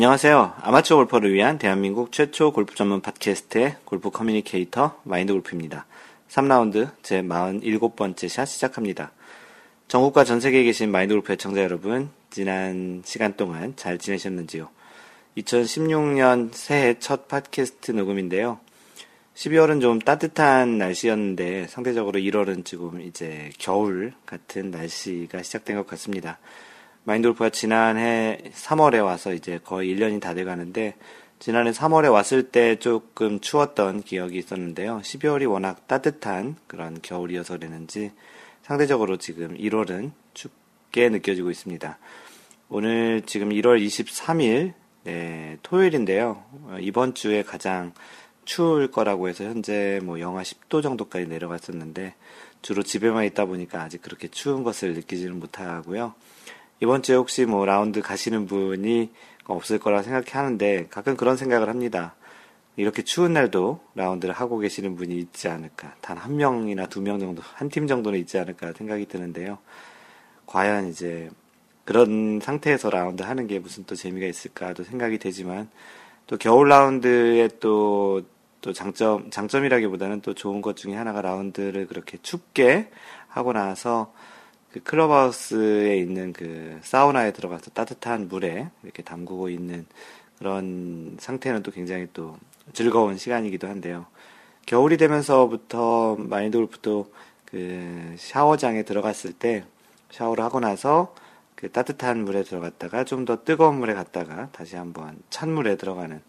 안녕하세요. 아마추어 골퍼를 위한 대한민국 최초 골프 전문 팟캐스트의 골프 communicator 마인드 골프입니다. 3라운드 제 47번째 샷 시작합니다. 전국과 전 세계에 계신 마인드 골프 애청자 여러분, 지난 시간 동안 잘 지내셨는지요? 2016년 새해 첫 팟캐스트 녹음인데요. 12월은 좀 따뜻한 날씨였는데 상대적으로 1월은 지금 이제 겨울 같은 날씨가 시작된 것 같습니다. 마인돌프가 지난해 3월에 와서 이제 거의 1년이 다 돼가는데 지난해 3월에 왔을 때 조금 추웠던 기억이 있었는데요. 12월이 워낙 따뜻한 그런 겨울이어서 그랬는지 상대적으로 지금 1월은 춥게 느껴지고 있습니다. 오늘 지금 1월 23일 네, 토요일인데요. 어, 이번 주에 가장 추울 거라고 해서 현재 뭐 영하 10도 정도까지 내려갔었는데 주로 집에만 있다 보니까 아직 그렇게 추운 것을 느끼지는 못하고요. 이번 주에 혹시 뭐 라운드 가시는 분이 없을 거라 생각하는데 가끔 그런 생각을 합니다. 이렇게 추운 날도 라운드를 하고 계시는 분이 있지 않을까. 단 한 명이나 두 명 정도, 한 팀 정도는 있지 않을까 생각이 드는데요. 과연 이제 그런 상태에서 라운드 하는 게 무슨 또 재미가 있을까도 생각이 되지만 또 겨울 라운드에 또, 또 장점, 장점이라기보다는 또 좋은 것 중에 하나가 라운드를 그렇게 춥게 하고 나서 그 클럽하우스에 있는 그 사우나에 들어가서 따뜻한 물에 이렇게 담그고 있는 그런 상태는 또 굉장히 또 즐거운 시간이기도 한데요. 겨울이 되면서부터 마인드 골프도 그 샤워장에 들어갔을 때 샤워를 하고 나서 그 따뜻한 물에 들어갔다가 좀 더 뜨거운 물에 갔다가 다시 한번 찬물에 들어가는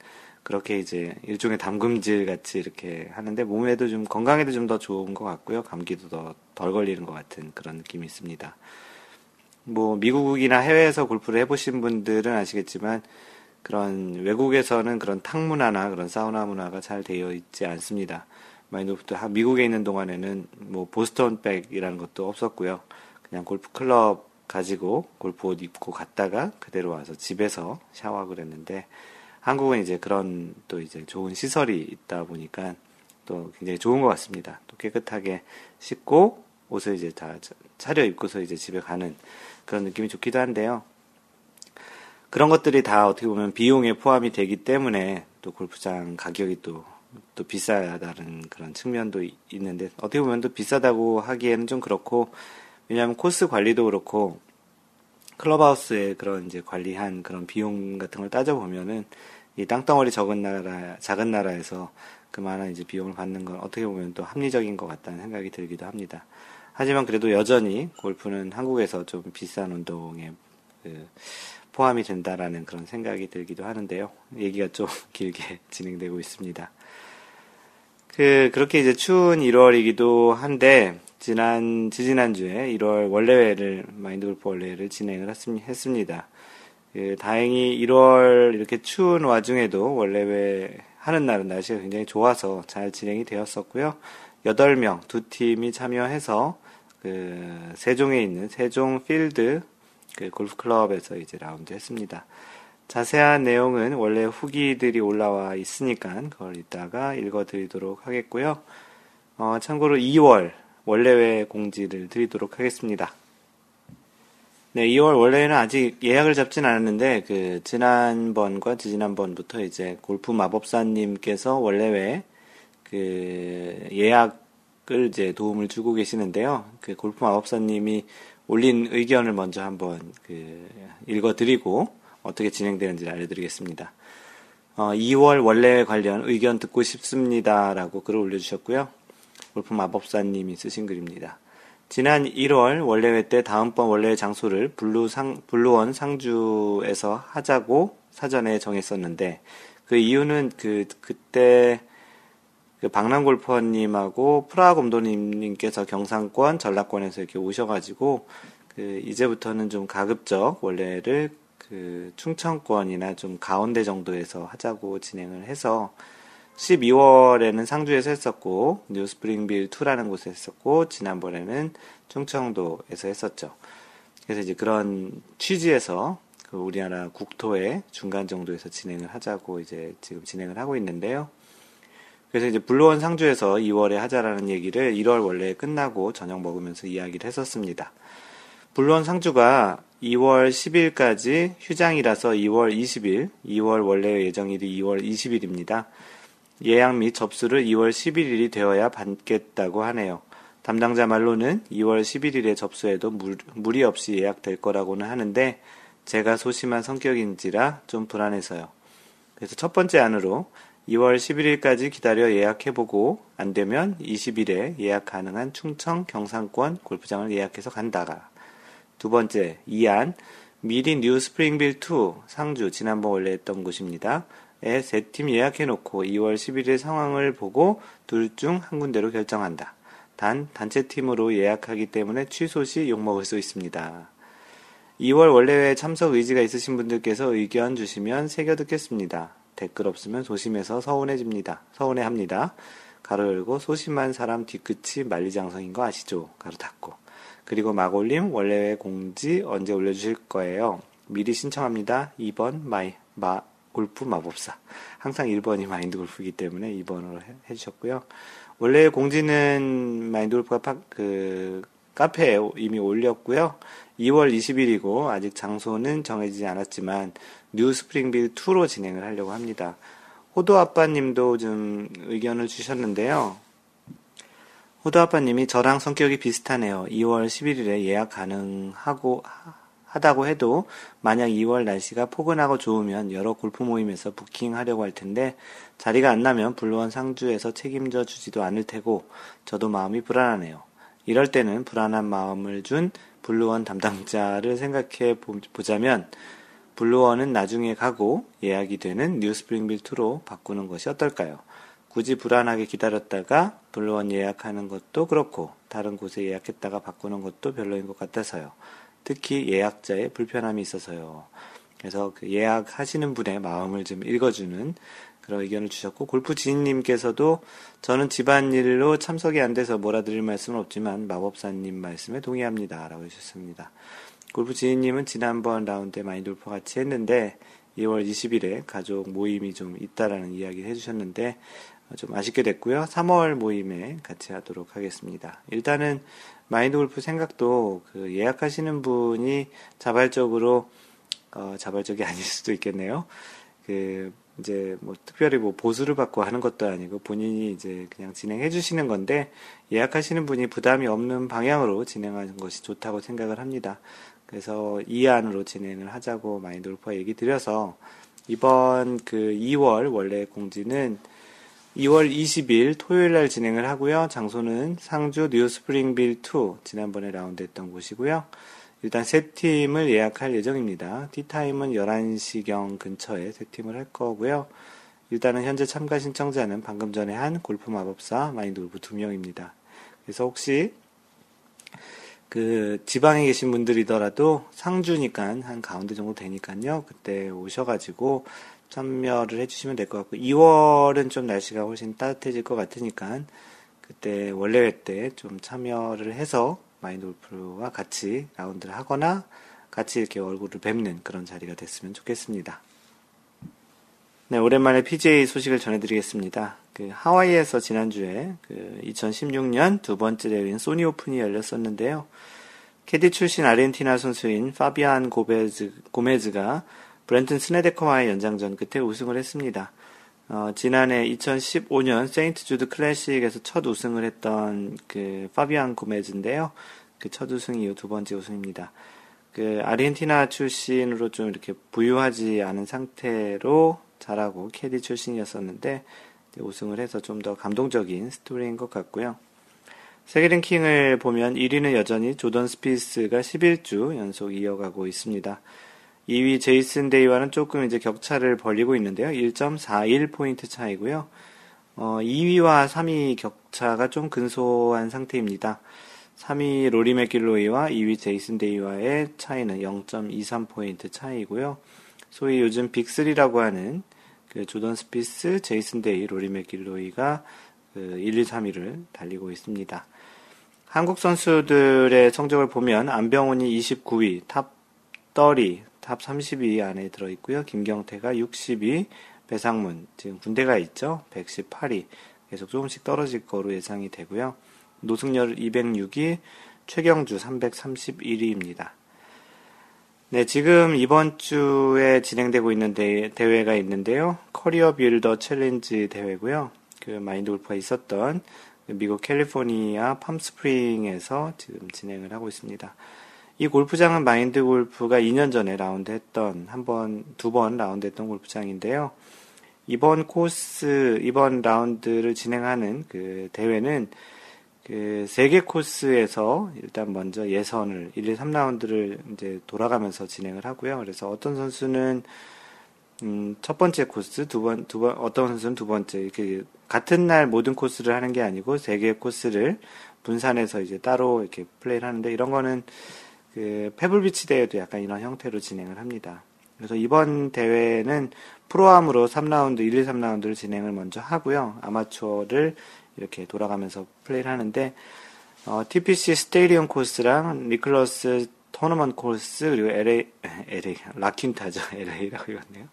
그렇게 이제 일종의 담금질 같이 이렇게 하는데 몸에도 좀 건강에도 좀 더 좋은 것 같고요. 감기도 더 덜 걸리는 것 같은 그런 느낌이 있습니다. 뭐 미국이나 해외에서 골프를 해보신 분들은 아시겠지만 그런 외국에서는 그런 탕 문화나 그런 사우나 문화가 잘 되어 있지 않습니다. 마인드부터 미국에 있는 동안에는 뭐 보스턴 백이라는 것도 없었고요. 그냥 골프 클럽 가지고 골프 옷 입고 갔다가 그대로 와서 집에서 샤워하고 그랬는데 한국은 이제 그런 또 이제 좋은 시설이 있다 보니까 또 굉장히 좋은 것 같습니다. 또 깨끗하게 씻고 옷을 이제 다 차려 입고서 이제 집에 가는 그런 느낌이 좋기도 한데요. 그런 것들이 다 어떻게 보면 비용에 포함이 되기 때문에 또 골프장 가격이 또, 또 비싸다는 그런 측면도 있는데 어떻게 보면 또 비싸다고 하기에는 좀 그렇고 왜냐하면 코스 관리도 그렇고 클럽하우스의 그런 이제 관리한 그런 비용 같은 걸 따져보면은 이 땅덩어리 적은 나라, 작은 나라에서 그만한 이제 비용을 받는 건 어떻게 보면 또 합리적인 것 같다는 생각이 들기도 합니다. 하지만 그래도 여전히 골프는 한국에서 좀 비싼 운동에 그 포함이 된다라는 그런 생각이 들기도 하는데요. 얘기가 좀 길게 진행되고 있습니다. 그, 그렇게 이제 추운 1월이기도 한데, 지난 지지난주에 1월 원래회를 마인드 골프 원래회를 진행을 했습니다. 그 다행히 1월 이렇게 추운 와중에도 원래회 하는 날은 날씨가 굉장히 좋아서 잘 진행이 되었었고요. 8명 두 팀이 참여해서 그 세종에 있는 세종 필드 그 골프 클럽에서 이제 라운드 했습니다. 자세한 내용은 원래 후기들이 올라와 있으니까 그걸 이따가 읽어드리도록 하겠고요. 어, 참고로 2월 원래회 공지를 드리도록 하겠습니다. 네, 2월 원래는 아직 예약을 잡진 않았는데 그 지난번과 지지난번부터 이제 골프 마법사님께서 원래회 그 예약을 이제 도움을 주고 계시는데요. 그 골프 마법사님이 올린 의견을 먼저 한번 그 읽어드리고 어떻게 진행되는지 알려드리겠습니다. 어, 2월 원래 관련 의견 듣고 싶습니다라고 글을 올려주셨고요. 골프 마법사님이 쓰신 글입니다. 지난 1월 월례회 때 다음번 월례회 장소를 블루 상, 블루원 상주에서 하자고 사전에 정했었는데 그 이유는 그, 그때 그 박남골퍼님하고 프라곰도님께서 경상권, 전라권에서 이렇게 오셔가지고 그 이제부터는 좀 가급적 월례를 그 충청권이나 좀 가운데 정도에서 하자고 진행을 해서 12월에는 상주에서 했었고 뉴 스프링빌 2라는 곳에 했었고 지난번에는 충청도에서 했었죠. 그래서 이제 그런 취지에서 그 우리나라 국토의 중간 정도에서 진행을 하자고 이제 지금 진행을 하고 있는데요. 그래서 이제 블루원 상주에서 2월에 하자라는 얘기를 1월 원래 끝나고 저녁 먹으면서 이야기를 했었습니다. 블루원 상주가 2월 10일까지 휴장이라서 2월 20일, 2월 원래 예정일이 2월 20일입니다. 예약 및 접수를 2월 11일이 되어야 받겠다고 하네요. 담당자 말로는 2월 11일에 접수해도 무리 없이 예약될 거라고는 하는데 제가 소심한 성격인지라 좀 불안해서요. 그래서 첫 번째 안으로 2월 11일까지 기다려 예약해보고 안 되면 20일에 예약 가능한 충청 경상권 골프장을 예약해서 간다가 두 번째 2안 미리 뉴 스프링빌 2 상주 지난번 월례 했던 곳입니다. 세팀 예약해놓고 2월 11일 상황을 보고 둘 중 한 군데로 결정한다. 단 단체 팀으로 예약하기 때문에 취소 시 욕먹을 수 있습니다. 2월 월례회 참석 의지가 있으신 분들께서 의견 주시면 새겨 듣겠습니다. 댓글 없으면 소심해서 서운해집니다. 서운해합니다. 가로 열고 소심한 사람 뒤끝이 만리장성인 거 아시죠? 가로 닫고. 그리고 마골님 월례회 공지 언제 올려주실 거예요? 미리 신청합니다. 2번 마이 마 골프 마법사. 항상 1번이 마인드 골프이기 때문에 2번으로 해, 해주셨고요. 월례 공지는 마인드 골프가 파, 그 카페에 이미 올렸고요. 2월 20일이고 아직 장소는 정해지지 않았지만 뉴 스프링빌 2로 진행을 하려고 합니다. 호도 아빠님도 좀 의견을 주셨는데요. 호도 아빠님이 저랑 성격이 비슷하네요. 2월 11일에 예약 가능하고 하다고 해도 만약 2월 날씨가 포근하고 좋으면 여러 골프 모임에서 부킹하려고 할 텐데 자리가 안 나면 블루원 상주에서 책임져 주지도 않을 테고 저도 마음이 불안하네요. 이럴 때는 불안한 마음을 준 블루원 담당자를 생각해 보자면 블루원은 나중에 가고 예약이 되는 뉴스프링빌 2로 바꾸는 것이 어떨까요? 굳이 불안하게 기다렸다가 블루원 예약하는 것도 그렇고 다른 곳에 예약했다가 바꾸는 것도 별로인 것 같아서요. 특히 예약자의 불편함이 있어서요. 그래서 그 예약하시는 분의 마음을 좀 읽어주는 그런 의견을 주셨고 골프 지인님께서도 저는 집안일로 참석이 안 돼서 몰아드릴 말씀은 없지만 마법사님 말씀에 동의합니다. 라고 해주셨습니다. 골프 지인님은 지난번 라운드에 마인돌프 같이 했는데 2월 20일에 가족 모임이 좀 있다라는 이야기를 해주셨는데 좀 아쉽게 됐고요. 3월 모임에 같이 하도록 하겠습니다. 일단은 마인드 골프 생각도 그 예약하시는 분이 자발적으로 어, 자발적이 아닐 수도 있겠네요. 그 이제 뭐 특별히 뭐 보수를 받고 하는 것도 아니고 본인이 이제 그냥 진행해 주시는 건데 예약하시는 분이 부담이 없는 방향으로 진행하는 것이 좋다고 생각을 합니다. 그래서 이 안으로 진행을 하자고 마인드 골프가 얘기 드려서 이번 그 2월 원래 공지는 2월 20일 토요일 날 진행을 하고요. 장소는 상주 뉴 스프링빌 2 지난번에 라운드 했던 곳이고요. 일단 세 팀을 예약할 예정입니다. 티타임은 11시경 근처에 세 팀을 할 거고요. 일단은 현재 참가 신청자는 방금 전에 한 골프 마법사 마인드 골프 두 명입니다. 그래서 혹시 그 지방에 계신 분들이더라도 상주니까 한 가운데 정도 되니까요. 그때 오셔가지고 참여를 해주시면 될 것 같고 2월은 좀 날씨가 훨씬 따뜻해질 것 같으니까 그때 원래회 때 좀 참여를 해서 마인드 골프와 같이 라운드를 하거나 같이 이렇게 얼굴을 뵙는 그런 자리가 됐으면 좋겠습니다. 네, 오랜만에 PGA 소식을 전해드리겠습니다. 그 하와이에서 지난주에 그 2016년 두 번째 대회인 소니 오픈이 열렸었는데요. 캐디 출신 아르헨티나 선수인 파비안 고베즈, 고메즈가 브렌튼 스네데커와의 연장전 끝에 우승을 했습니다. 어, 지난해 2015년 세인트 주드 클래식에서 첫 우승을 했던 그 파비안 고메즈인데요. 그 첫 우승 이후 두 번째 우승입니다. 그 아르헨티나 출신으로 좀 이렇게 부유하지 않은 상태로 자라고 캐디 출신이었었는데 우승을 해서 좀 더 감동적인 스토리인 것 같고요. 세계 랭킹을 보면 1위는 여전히 조던 스피스가 11주 연속 이어가고 있습니다. 2위 제이슨 데이와는 조금 이제 격차를 벌리고 있는데요. 1.41포인트 차이고요. 어, 2위와 3위 격차가 좀 근소한 상태입니다. 3위 로리 맥길로이와 2위 제이슨 데이와의 차이는 0.23포인트 차이고요. 소위 요즘 빅3라고 하는 그 조던 스피스, 제이슨 데이, 로리 맥길로이가 그 1, 2, 3위를 달리고 있습니다. 한국 선수들의 성적을 보면 안병훈이 29위, 탑 30, 탑 30위 안에 들어있고요. 김경태가 60위, 배상문 지금 군대 가 있죠. 118위 계속 조금씩 떨어질 거로 예상이 되고요. 노승열 206위, 최경주 331위입니다. 네, 지금 이번 주에 진행되고 있는 대, 대회가 있는데요. 커리어 빌더 챌린지 대회고요. 그 마인드 골프가 있었던 미국 캘리포니아 팜스프링에서 지금 진행을 하고 있습니다. 이 골프장은 마인드 골프가 2년 전에 라운드 했던 한 번, 두 번 라운드 했던 골프장인데요. 이번 코스, 이번 라운드를 진행하는 그 대회는 그 세계 코스에서 일단 먼저 예선을 1, 2, 3라운드를 이제 돌아가면서 진행을 하고요. 그래서 어떤 선수는 음, 첫 번째 코스, 두 번, 두 번, 어떤 선수는 두 번째, 이렇게 같은 날 모든 코스를 하는 게 아니고 세 개의 코스를 분산해서 이제 따로 이렇게 플레이를 하는데 이런 거는 그 페블비치 대회도 약간 이런 형태로 진행을 합니다. 그래서 이번 대회는 프로암으로 3라운드, 1, 2, 3라운드를 진행을 먼저 하고요. 아마추어를 이렇게 돌아가면서 플레이를 하는데 어, TPC 스테디움 코스랑 니클러스 토너먼트 코스 그리고 LA La 라킨타죠 LA라고 읽었네요.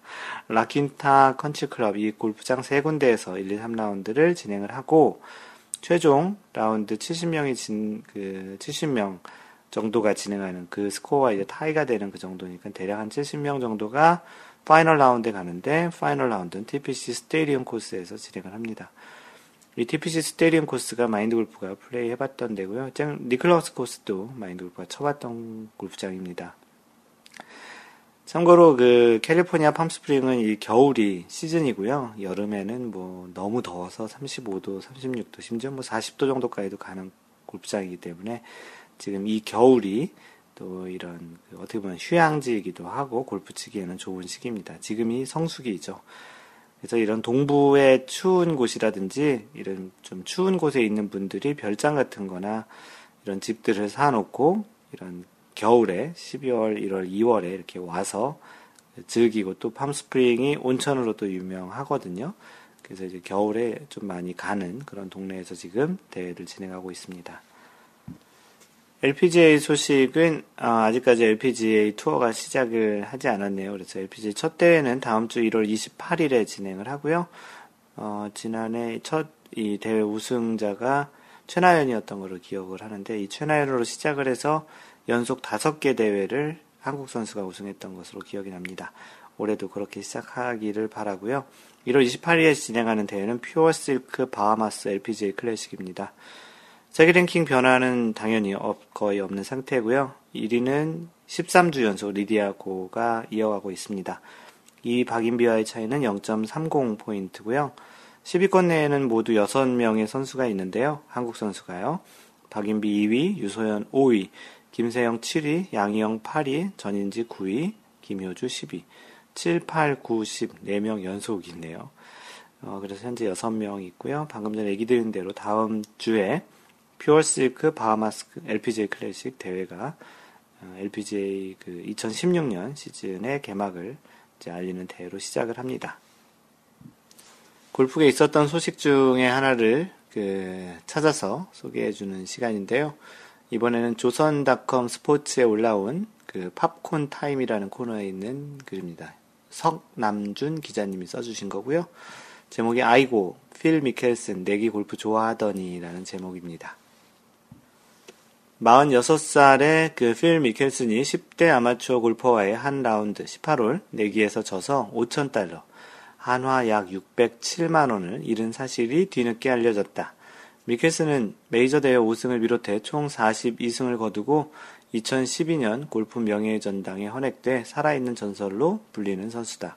라킨타 컨트리 클럽 이 골프장 세 군데에서 1, 2, 3라운드를 진행을 하고 최종 라운드 70명이 진 그 70명 정도가 진행하는 그 스코어가 이제 타이가 되는 그 정도니까 대략 한 70명 정도가 파이널 라운드에 가는데 파이널 라운드는 TPC 스테디움 코스에서 진행을 합니다. 이 TPC 스테디움 코스가 마인드 골프가 플레이 해봤던 데고요. 니클라우스 코스도 마인드 골프가 쳐봤던 골프장입니다. 참고로 그 캘리포니아 팜스프링은 이 겨울이 시즌이고요. 여름에는 뭐 너무 더워서 35도, 36도, 심지어 뭐 40도 정도까지도 가는 골프장이기 때문에 지금 이 겨울이 또 이런 그 어떻게 보면 휴양지이기도 하고 골프 치기에는 좋은 시기입니다. 지금이 성수기죠. 그래서 이런 동부의 추운 곳이라든지 이런 좀 추운 곳에 있는 분들이 별장 같은 거나 이런 집들을 사놓고 이런 겨울에 12월, 1월, 2월에 이렇게 와서 즐기고 또 팜스프링이 온천으로 도 유명하거든요. 그래서 이제 겨울에 좀 많이 가는 그런 동네에서 지금 대회를 진행하고 있습니다. LPGA 소식은 아, 직까지 LPGA 투어가 시작을 하지 않았네요. 그래서 LPGA 첫 대회는 다음 주 1월 28일에 진행을 하고요. 어, 지난해 첫 이 대회 우승자가 최나연이었던 걸로 기억을 하는데 이 최나연으로 시작을 해서 연속 다섯 개 대회를 한국 선수가 우승했던 것으로 기억이 납니다. 올해도 그렇게 시작하기를 바라고요. 1월 28일에 진행하는 대회는 퓨어 실크 바하마스 LPGA 클래식입니다. 세계 랭킹 변화는 당연히 거의 없는 상태고요. 1위는 13주 연속 리디아고가 이어가고 있습니다. 이 박인비와의 차이는 0.30포인트고요. 10위권 내에는 모두 6명의 선수가 있는데요. 한국 선수가요. 박인비 2위, 유소연 5위, 김세영 7위, 양희영 8위, 전인지 9위, 김효주 10위. 7, 8, 9, 10, 4명 연속이네요. 어, 그래서 현재 6명 있고요. 방금 전에 얘기 드린 대로 다음 주에 퓨어실크 바하마스 LPGA 클래식 대회가 LPGA 어, 그 2016년 시즌의 개막을 알리는 대회로 시작을 합니다. 골프에 있었던 소식 중에 하나를 그 찾아서 소개해 주는 시간인데요. 이번에는 조선닷컴 스포츠에 올라온 그 팝콘 타임이라는 코너에 있는 글입니다. 석남준 기자님이 써주신 거고요. 제목이 아이고 필 미켈슨 내기 골프 좋아하더니라는 제목입니다. 46살의 그 필 미켈슨이 10대 아마추어 골퍼와의 한 라운드 18홀 내기에서 져서 5천달러, 한화 약 607만원을 잃은 사실이 뒤늦게 알려졌다. 미켈슨은 메이저 대회 5승을 비롯해 총 42승을 거두고 2012년 골프 명예의 전당에 헌액돼 살아있는 전설로 불리는 선수다.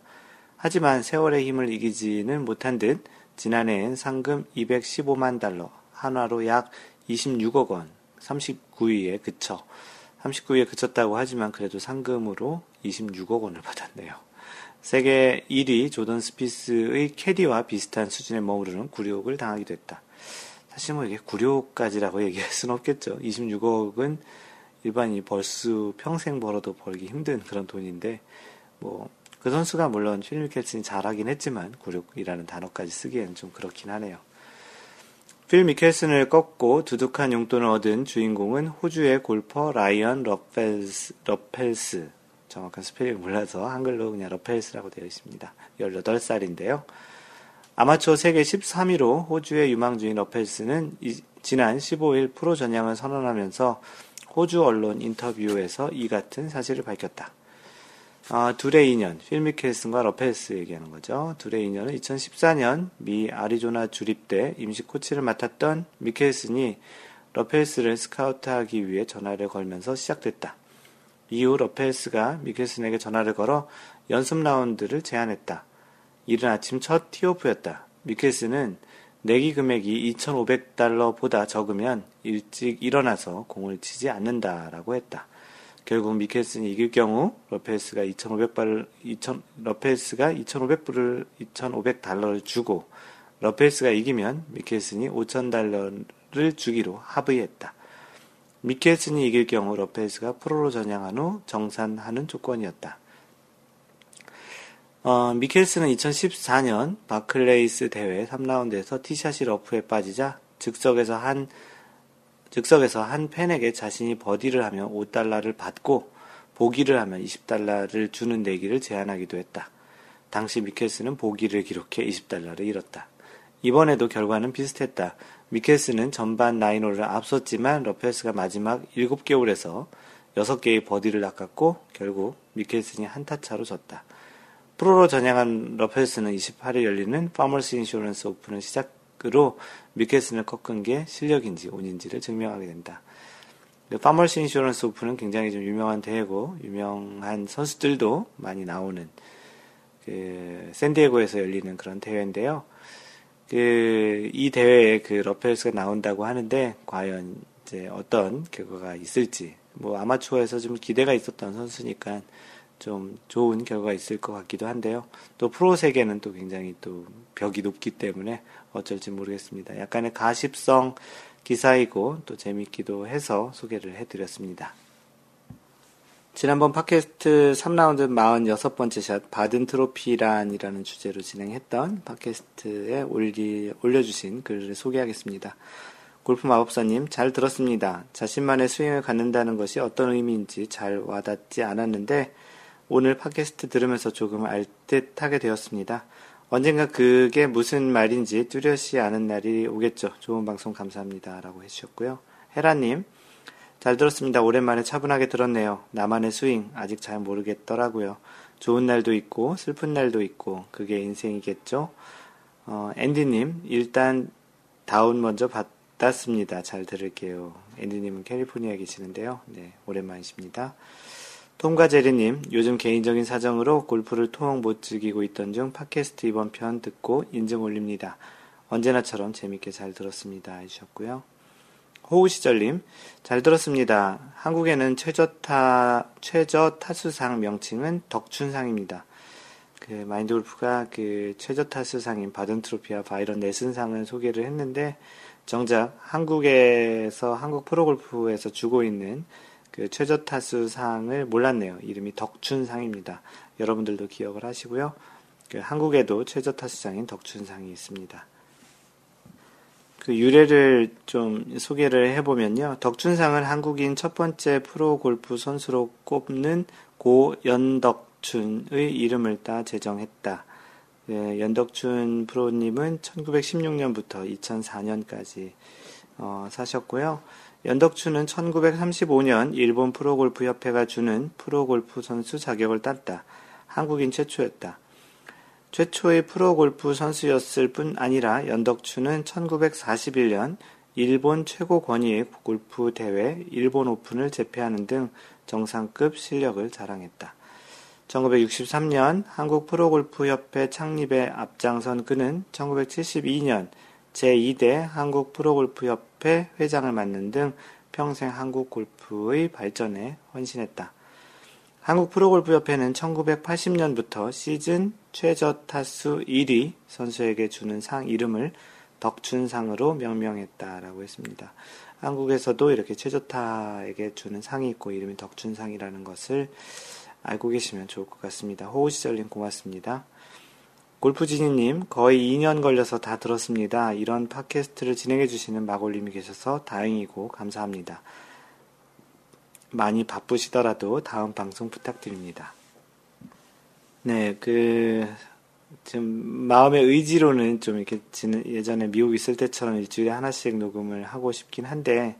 하지만 세월의 힘을 이기지는 못한 듯 지난해엔 상금 215만 달러, 한화로 약 26억 원, 39위에 그쳐 39위에 그쳤다고 하지만 그래도 상금으로 26억 원을 받았네요. 세계 1위 조던 스피스의 캐디와 비슷한 수준에 머무르는 굴욕을 당하기도 했다. 사실 뭐 이게 굴욕까지라고 얘기할 수는 없겠죠. 26억은 일반인이 벌 수 평생 벌어도 벌기 힘든 그런 돈인데 뭐 그 선수가 물론 필 미켈슨이 잘하긴 했지만 굴욕이라는 단어까지 쓰기엔 좀 그렇긴 하네요. 필 미켈슨을 꺾고 두둑한 용돈을 얻은 주인공은 호주의 골퍼 라이언 러펠스, 러펠스 정확한 스펠링 몰라서 한글로 그냥 러펠스라고 되어 있습니다. 18살인데요. 아마추어 세계 13위로 호주의 유망주인 러펠스는 이, 지난 15일 프로 전향을 선언하면서 호주 언론 인터뷰에서 이 같은 사실을 밝혔다. 아, 둘의 인연, 필 미켈슨과 러페스 얘기하는 거죠. 둘의 인연은 2014년 미 아리조나 주립대 임시 코치를 맡았던 미켈슨이 러페스를 스카우트하기 위해 전화를 걸면서 시작됐다. 이후 러페스가 미켈슨에게 전화를 걸어 연습 라운드를 제안했다. 이른 아침 첫 티오프였다. 미켈슨은 내기 금액이 2,500달러보다 적으면 일찍 일어나서 공을 치지 않는다라고 했다. 결국 미켈슨이 이길 경우 러페스가 2,500발 2,000 러페스가 2,500불을 2,500달러를 주고 러페스가 이기면 미켈슨이 5,000달러를 주기로 합의했다. 미켈슨이 이길 경우 러페스가 프로로 전향한 후 정산하는 조건이었다. 어, 미켈슨은 2014년 바클레이스 대회 3라운드에서 티샷이 러프에 빠지자 즉석에서 한 즉석에서 한 팬에게 자신이 버디를 하면 5달러를 받고 보기를 하면 20달러를 주는 내기를 제안하기도 했다. 당시 미켈슨은 보기를 기록해 20달러를 잃었다. 이번에도 결과는 비슷했다. 미켈슨은 전반 나인홀을 앞섰지만 러페스가 마지막 7개 홀에서 6개의 버디를 낚았고 결국 미켈슨이 한타 차로 졌다. 프로로 전향한 러페스는 28일 열리는 파머스 인슈런스 오픈을 시작 으로 미켈슨을 꺾은 게 실력인지 운인지를 증명하게 된다. 파머스 인슈런스 오픈은 굉장히 좀 유명한 대회고 유명한 선수들도 많이 나오는 그 샌디에고에서 열리는 그런 대회인데요. 그 이 대회에 그 러펠스가 나온다고 하는데 과연 이제 어떤 결과가 있을지 뭐 아마추어에서 좀 기대가 있었던 선수니까 좀 좋은 결과가 있을 것 같기도 한데요. 또 프로 세계는 또 굉장히 또 벽이 높기 때문에 어쩔지 모르겠습니다. 약간의 가십성 기사이고 또 재밌기도 해서 소개를 해드렸습니다. 지난번 팟캐스트 3라운드 46번째 샷 바든 트로피란이라는 주제로 진행했던 팟캐스트에 올리, 올려주신 글을 소개하겠습니다. 골프 마법사님 잘 들었습니다. 자신만의 스윙을 갖는다는 것이 어떤 의미인지 잘 와닿지 않았는데 오늘 팟캐스트 들으면서 조금 알 듯하게 되었습니다. 언젠가 그게 무슨 말인지 뚜렷이 아는 날이 오겠죠. 좋은 방송 감사합니다. 라고 해주셨고요. 헤라님, 잘 들었습니다. 오랜만에 차분하게 들었네요. 나만의 스윙, 아직 잘 모르겠더라고요. 좋은 날도 있고, 슬픈 날도 있고, 그게 인생이겠죠. 어, 앤디님, 일단 다운 먼저 받았습니다. 잘 들을게요. 앤디님은 캘리포니아에 계시는데요. 네, 오랜만이십니다. 톰과 제리님, 요즘 개인적인 사정으로 골프를 통 못 즐기고 있던 중 팟캐스트 이번 편 듣고 인증 올립니다. 언제나처럼 재밌게 잘 들었습니다. 해주셨고요. 호우시절님, 잘 들었습니다. 한국에는 최저타, 최저 타수상 명칭은 덕춘상입니다. 그 마인드 골프가 그 최저 타수상인 바든 트로피와 바이런 네슨상을 소개를 했는데, 정작 한국에서, 한국 프로골프에서 주고 있는 그 최저 타수 상을 몰랐네요. 이름이 덕춘상입니다. 여러분들도 기억을 하시고요. 그 한국에도 최저 타수상인 덕춘상이 있습니다. 그 유래를 좀 소개를 해보면요. 덕춘상을 한국인 첫 번째 프로 골프 선수로 꼽는 고 연덕춘의 이름을 따 제정했다. 네, 연덕춘 프로님은 1916년부터 2004년까지 어, 사셨고요. 연덕춘은 1935년 일본 프로골프 협회가 주는 프로골프 선수 자격을 땄다. 한국인 최초였다. 최초의 프로골프 선수였을 뿐 아니라 연덕춘은 1941년 일본 최고 권위의 골프 대회 일본 오픈을 제패하는 등 정상급 실력을 자랑했다. 1963년 한국 프로골프 협회 창립에 앞장선 그는 1972년 제2대 한국 프로골프협회 회장을 맡는 등 평생 한국 골프의 발전에 헌신했다. 한국 프로골프협회는 1980년부터 시즌 최저 타수 1위 선수에게 주는 상 이름을 덕춘상으로 명명했다라고 했습니다. 한국에서도 이렇게 최저타에게 주는 상이 있고 이름이 덕춘상이라는 것을 알고 계시면 좋을 것 같습니다. 호우시절님 고맙습니다. 골프지니님, 거의 2년 걸려서 다 들었습니다. 이런 팟캐스트를 진행해주시는 마골님이 계셔서 다행이고 감사합니다. 많이 바쁘시더라도 다음 방송 부탁드립니다. 네, 그, 지금 마음의 의지로는 좀 이렇게 예전에 미국 있을 때처럼 일주일에 하나씩 녹음을 하고 싶긴 한데,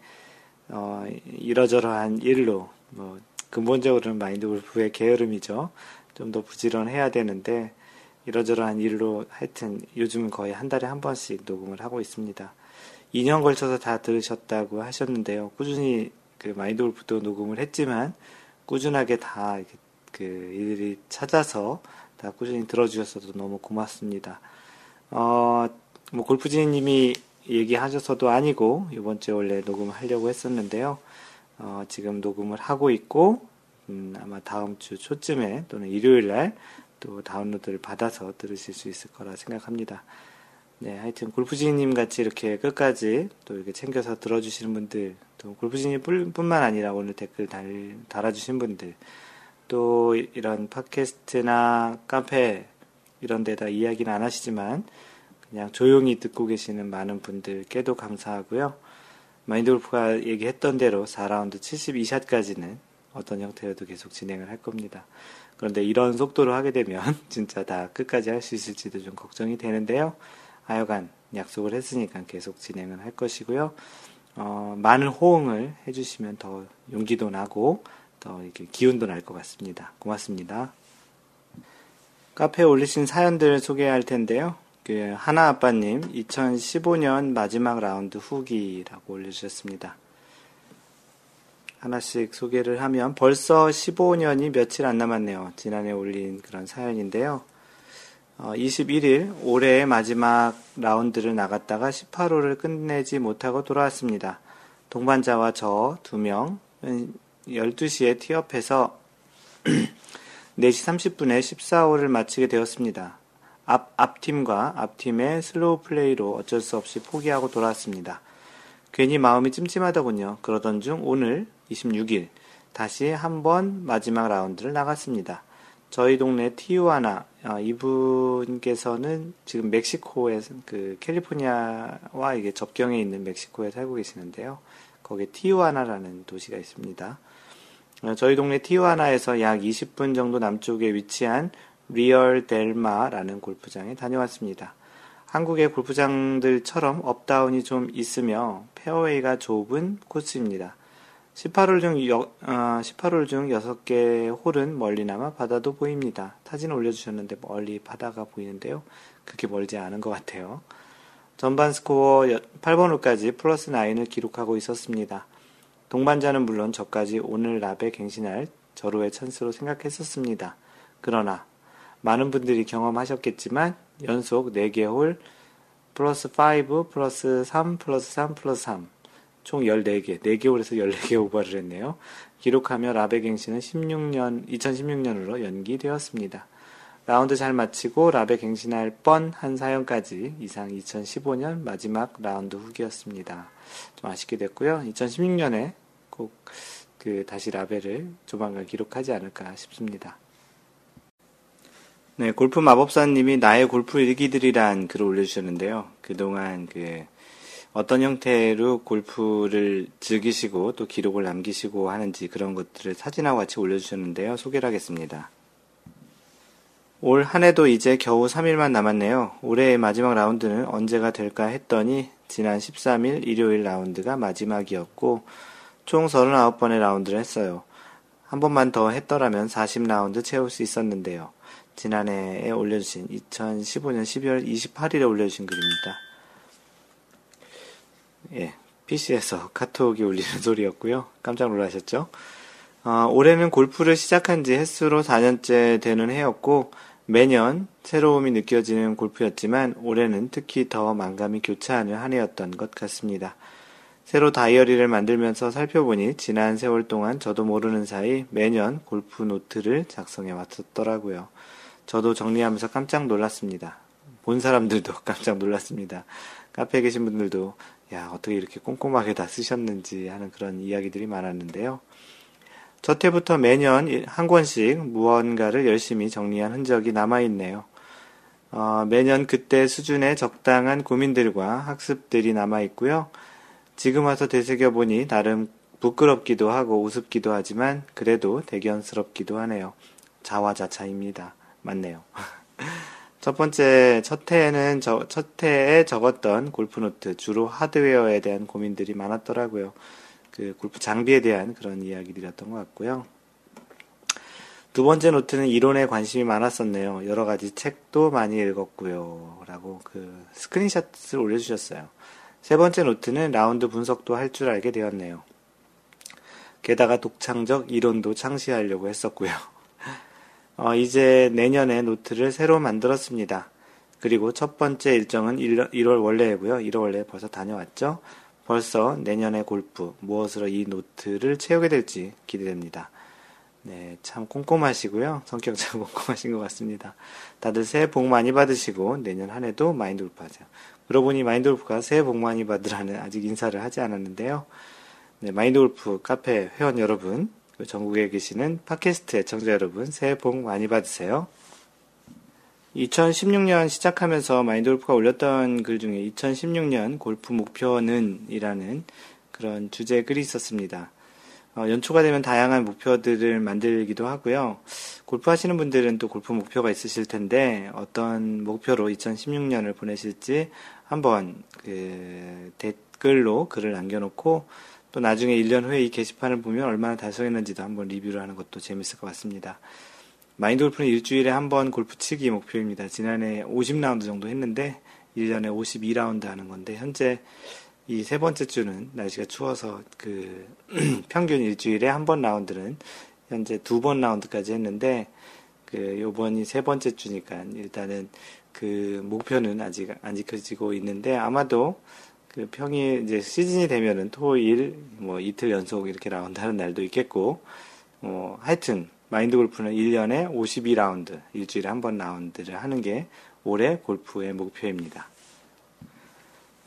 어, 이러저러한 일로, 뭐, 근본적으로는 마인드 골프의 게으름이죠. 좀 더 부지런해야 되는데 이러저러한 일로 하여튼 요즘 거의 한 달에 한 번씩 녹음을 하고 있습니다. 2년 걸쳐서 다 들으셨다고 하셨는데요. 꾸준히 그 마인드 골프도 녹음을 했지만 꾸준하게 다 그 일일이 찾아서 다 꾸준히 들어주셨어도 너무 고맙습니다. 어, 뭐 골프지님이 얘기하셔서도 아니고 이번 주에 원래 녹음을 하려고 했었는데요. 어, 지금 녹음을 하고 있고 음, 아마 다음 주 초쯤에 또는 일요일 날 또 다운로드를 받아서 들으실 수 있을 거라 생각합니다. 네, 하여튼 골프지님 같이 이렇게 끝까지 또 이렇게 챙겨서 들어주시는 분들, 또 골프지님 뿐만 아니라 오늘 댓글 달, 달아주신 분들, 또 이런 팟캐스트나 카페 이런 데다 이야기는 안 하시지만 그냥 조용히 듣고 계시는 많은 분들께도 감사하고요. 마인드 골프가 얘기했던 대로 4라운드 72샷까지는 어떤 형태로도 계속 진행을 할 겁니다. 그런데 이런 속도로 하게 되면 진짜 다 끝까지 할 수 있을지도 좀 걱정이 되는데요. 하여간 약속을 했으니까 계속 진행을 할 것이고요. 어, 많은 호응을 해주시면 더 용기도 나고 더 이렇게 기운도 날 것 같습니다. 고맙습니다. 카페에 올리신 사연들 소개할 텐데요. 그 하나 아빠님 2015년 마지막 라운드 후기라고 올려주셨습니다. 하나씩 소개를 하면 벌써 15년이 며칠 안 남았네요. 지난해 올린 그런 사연인데요. 어, 21일 올해의 마지막 라운드를 나갔다가 18홀을 끝내지 못하고 돌아왔습니다. 동반자와 저 두 명 12시에 티업해서 4시 30분에 14홀을 마치게 되었습니다. 앞, 앞팀과 앞팀의 slow play로 어쩔 수 없이 포기하고 돌아왔습니다. 괜히 마음이 찜찜하더군요. 그러던 중 오늘 26일 다시 한 번 마지막 라운드를 나갔습니다. 저희 동네 티우아나 아, 이분께서는 지금 멕시코에 그 캘리포니아와 이게 접경에 있는 멕시코에 살고 계시는데요. 거기에 티우아나라는 도시가 있습니다. 어, 저희 동네 티우아나에서 약 20분 정도 남쪽에 위치한 리얼 델마라는 골프장에 다녀왔습니다. 한국의 골프장들처럼 up down이 좀 있으며 페어웨이가 좁은 코스입니다. 18홀 중, 여, 어, 18홀 중 6개 홀은 멀리나마 바다도 보입니다. 사진 올려주셨는데 멀리 바다가 보이는데요. 그렇게 멀지 않은 것 같아요. 전반 스코어 8번 홀까지 플러스 9을 기록하고 있었습니다. 동반자는 물론 저까지 오늘 라베 갱신할 절호의 찬스로 생각했었습니다. 그러나 많은 분들이 경험하셨겠지만 연속 4개 홀 플러스 5 플러스 3 플러스 3 플러스 3 총 14개, 4개월에서 14개 오버를 했네요. 기록하며 라베갱신은 16년, 2016년으로 연기되었습니다. 라운드 잘 마치고 라베 갱신할 뻔한 사연까지 이상 2015년 마지막 라운드 후기였습니다. 좀 아쉽게 됐고요. 2016년에 꼭 그 다시 라벨을 조만간 기록하지 않을까 싶습니다. 네, 골프 마법사님이 나의 골프 일기들이란 글을 올려주셨는데요. 그동안 그 어떤 형태로 골프를 즐기시고 또 기록을 남기시고 하는지 그런 것들을 사진하고 같이 올려주셨는데요. 소개를 하겠습니다. 올 한 해도 이제 겨우 3일만 남았네요. 올해의 마지막 라운드는 언제가 될까 했더니 지난 13일 일요일 라운드가 마지막이었고 총 39번의 라운드를 했어요. 한 번만 더 했더라면 40라운드 채울 수 있었는데요. 지난해에 올려주신 2015년 12월 28일에 올려주신 글입니다. 예, PC에서 카톡이 울리는 소리였고요. 깜짝 놀라셨죠? 어, 올해는 골프를 시작한 지 횟수로 4년째 되는 해였고 매년 새로움이 느껴지는 골프였지만 올해는 특히 더 만감이 교차하는 한 해였던 것 같습니다. 새로 다이어리를 만들면서 살펴보니 지난 세월 동안 저도 모르는 사이 매년 골프 노트를 작성해 왔었더라고요. 저도 정리하면서 깜짝 놀랐습니다. 본 사람들도 깜짝 놀랐습니다. 카페에 계신 분들도 야, 어떻게 이렇게 꼼꼼하게 다 쓰셨는지 하는 그런 이야기들이 많았는데요. 첫 해부터 매년 한 권씩 무언가를 열심히 정리한 흔적이 남아있네요. 어, 매년 그때 수준의 적당한 고민들과 학습들이 남아있고요. 지금 와서 되새겨보니 나름 부끄럽기도 하고 우습기도 하지만 그래도 대견스럽기도 하네요. 자화자찬입니다. 맞네요. 첫 번째, 첫 해에는 저, 첫 해에 적었던 골프 노트, 주로 하드웨어에 대한 고민들이 많았더라고요. 그 골프 장비에 대한 그런 이야기들이었던 것 같고요. 두 번째 노트는 이론에 관심이 많았었네요. 여러 가지 책도 많이 읽었고요. 라고 그 스크린샷을 올려주셨어요. 세 번째 노트는 라운드 분석도 할 줄 알게 되었네요. 게다가 독창적 이론도 창시하려고 했었고요. 어, 이제 내년에 노트를 새로 만들었습니다. 그리고 첫 번째 일정은 1, 월 월례고요. 1월 월례 벌써 다녀왔죠. 벌써 내년에 골프 무엇으로 이 노트를 채우게 될지 기대됩니다. 네, 참 꼼꼼하시고요. 성격 참 꼼꼼하신 것 같습니다. 다들 새해 복 많이 받으시고 내년 한 해도 마인드 골프 하세요. 그러고 보니 마인드 골프가 새해 복 많이 받으라는 아직 인사를 하지 않았는데요. 네, 마인드 골프 카페 회원 여러분, 전국에 계시는 팟캐스트 애청자 여러분, 새해 복 많이 받으세요. 2016년 시작하면서 마인드 골프가 올렸던 글 중에 2016년 골프 목표는 이라는 그런 주제 글이 있었습니다. 어, 연초가 되면 다양한 목표들을 만들기도 하고요. 골프 하시는 분들은 또 골프 목표가 있으실 텐데 어떤 목표로 2016년을 보내실지 한번 그 댓글로 글을 남겨놓고 또 나중에 1년 후에 이 게시판을 보면 얼마나 달성했는지도 한번 리뷰를 하는 것도 재밌을 것 같습니다. 마인드 골프는 일주일에 한 번 골프 치기 목표입니다. 지난해 50라운드 정도 했는데 1년에 52라운드 하는 건데 현재 이 세 번째 주는 날씨가 추워서 그 평균 일주일에 한 번 라운드는 현재 두 번 라운드까지 했는데 그 요번이 세 번째 주니까 일단은 그 목표는 아직 안 지켜지고 있는데 아마도 그 평일 이제 시즌이 되면은 토일 뭐 이틀 연속 이렇게 라운드 하는 날도 있겠고 뭐 하여튼 마인드 골프는 1년에 52라운드, 일주일에 한 번 라운드를 하는 게 올해 골프의 목표입니다.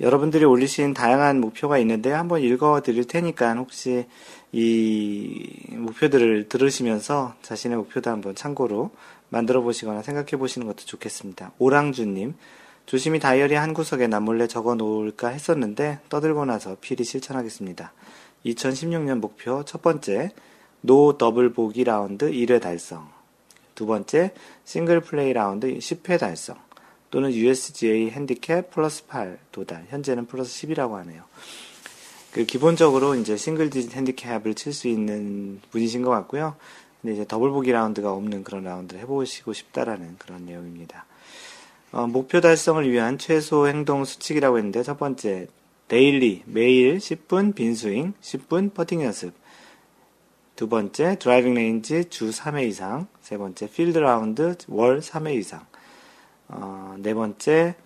여러분들이 올리신 다양한 목표가 있는데 한번 읽어 드릴 테니까 혹시 이 목표들을 들으시면서 자신의 목표도 한번 참고로 만들어 보시거나 생각해 보시는 것도 좋겠습니다. 오랑주님, 조심히 다이어리 한 구석에 남몰래 적어 놓을까 했었는데 떠들고 나서 필히 실천하겠습니다. 2016년 목표 첫 번째, no 더블 보기 라운드 1회 달성. 두 번째, single play 라운드 10회 달성. 또는 USGA 핸디캡 플러스 8 도달. 현재는 플러스 10이라고 하네요. 그 기본적으로 이제 single digit 핸디캡을 칠 수 있는 분이신 것 같고요. 근데 이제 더블 보기 라운드가 없는 그런 라운드를 해보시고 싶다라는 그런 내용입니다. 어, 목표 달성을 위한 최소 행동 수칙이라고 했는데 첫 번째, daily, 매일 10분 빈스윙, 10분 퍼팅 연습. 두 번째, driving range 주 3회 이상. 세 번째, 필드 라운드 월 3회 이상. 어, 네 번째,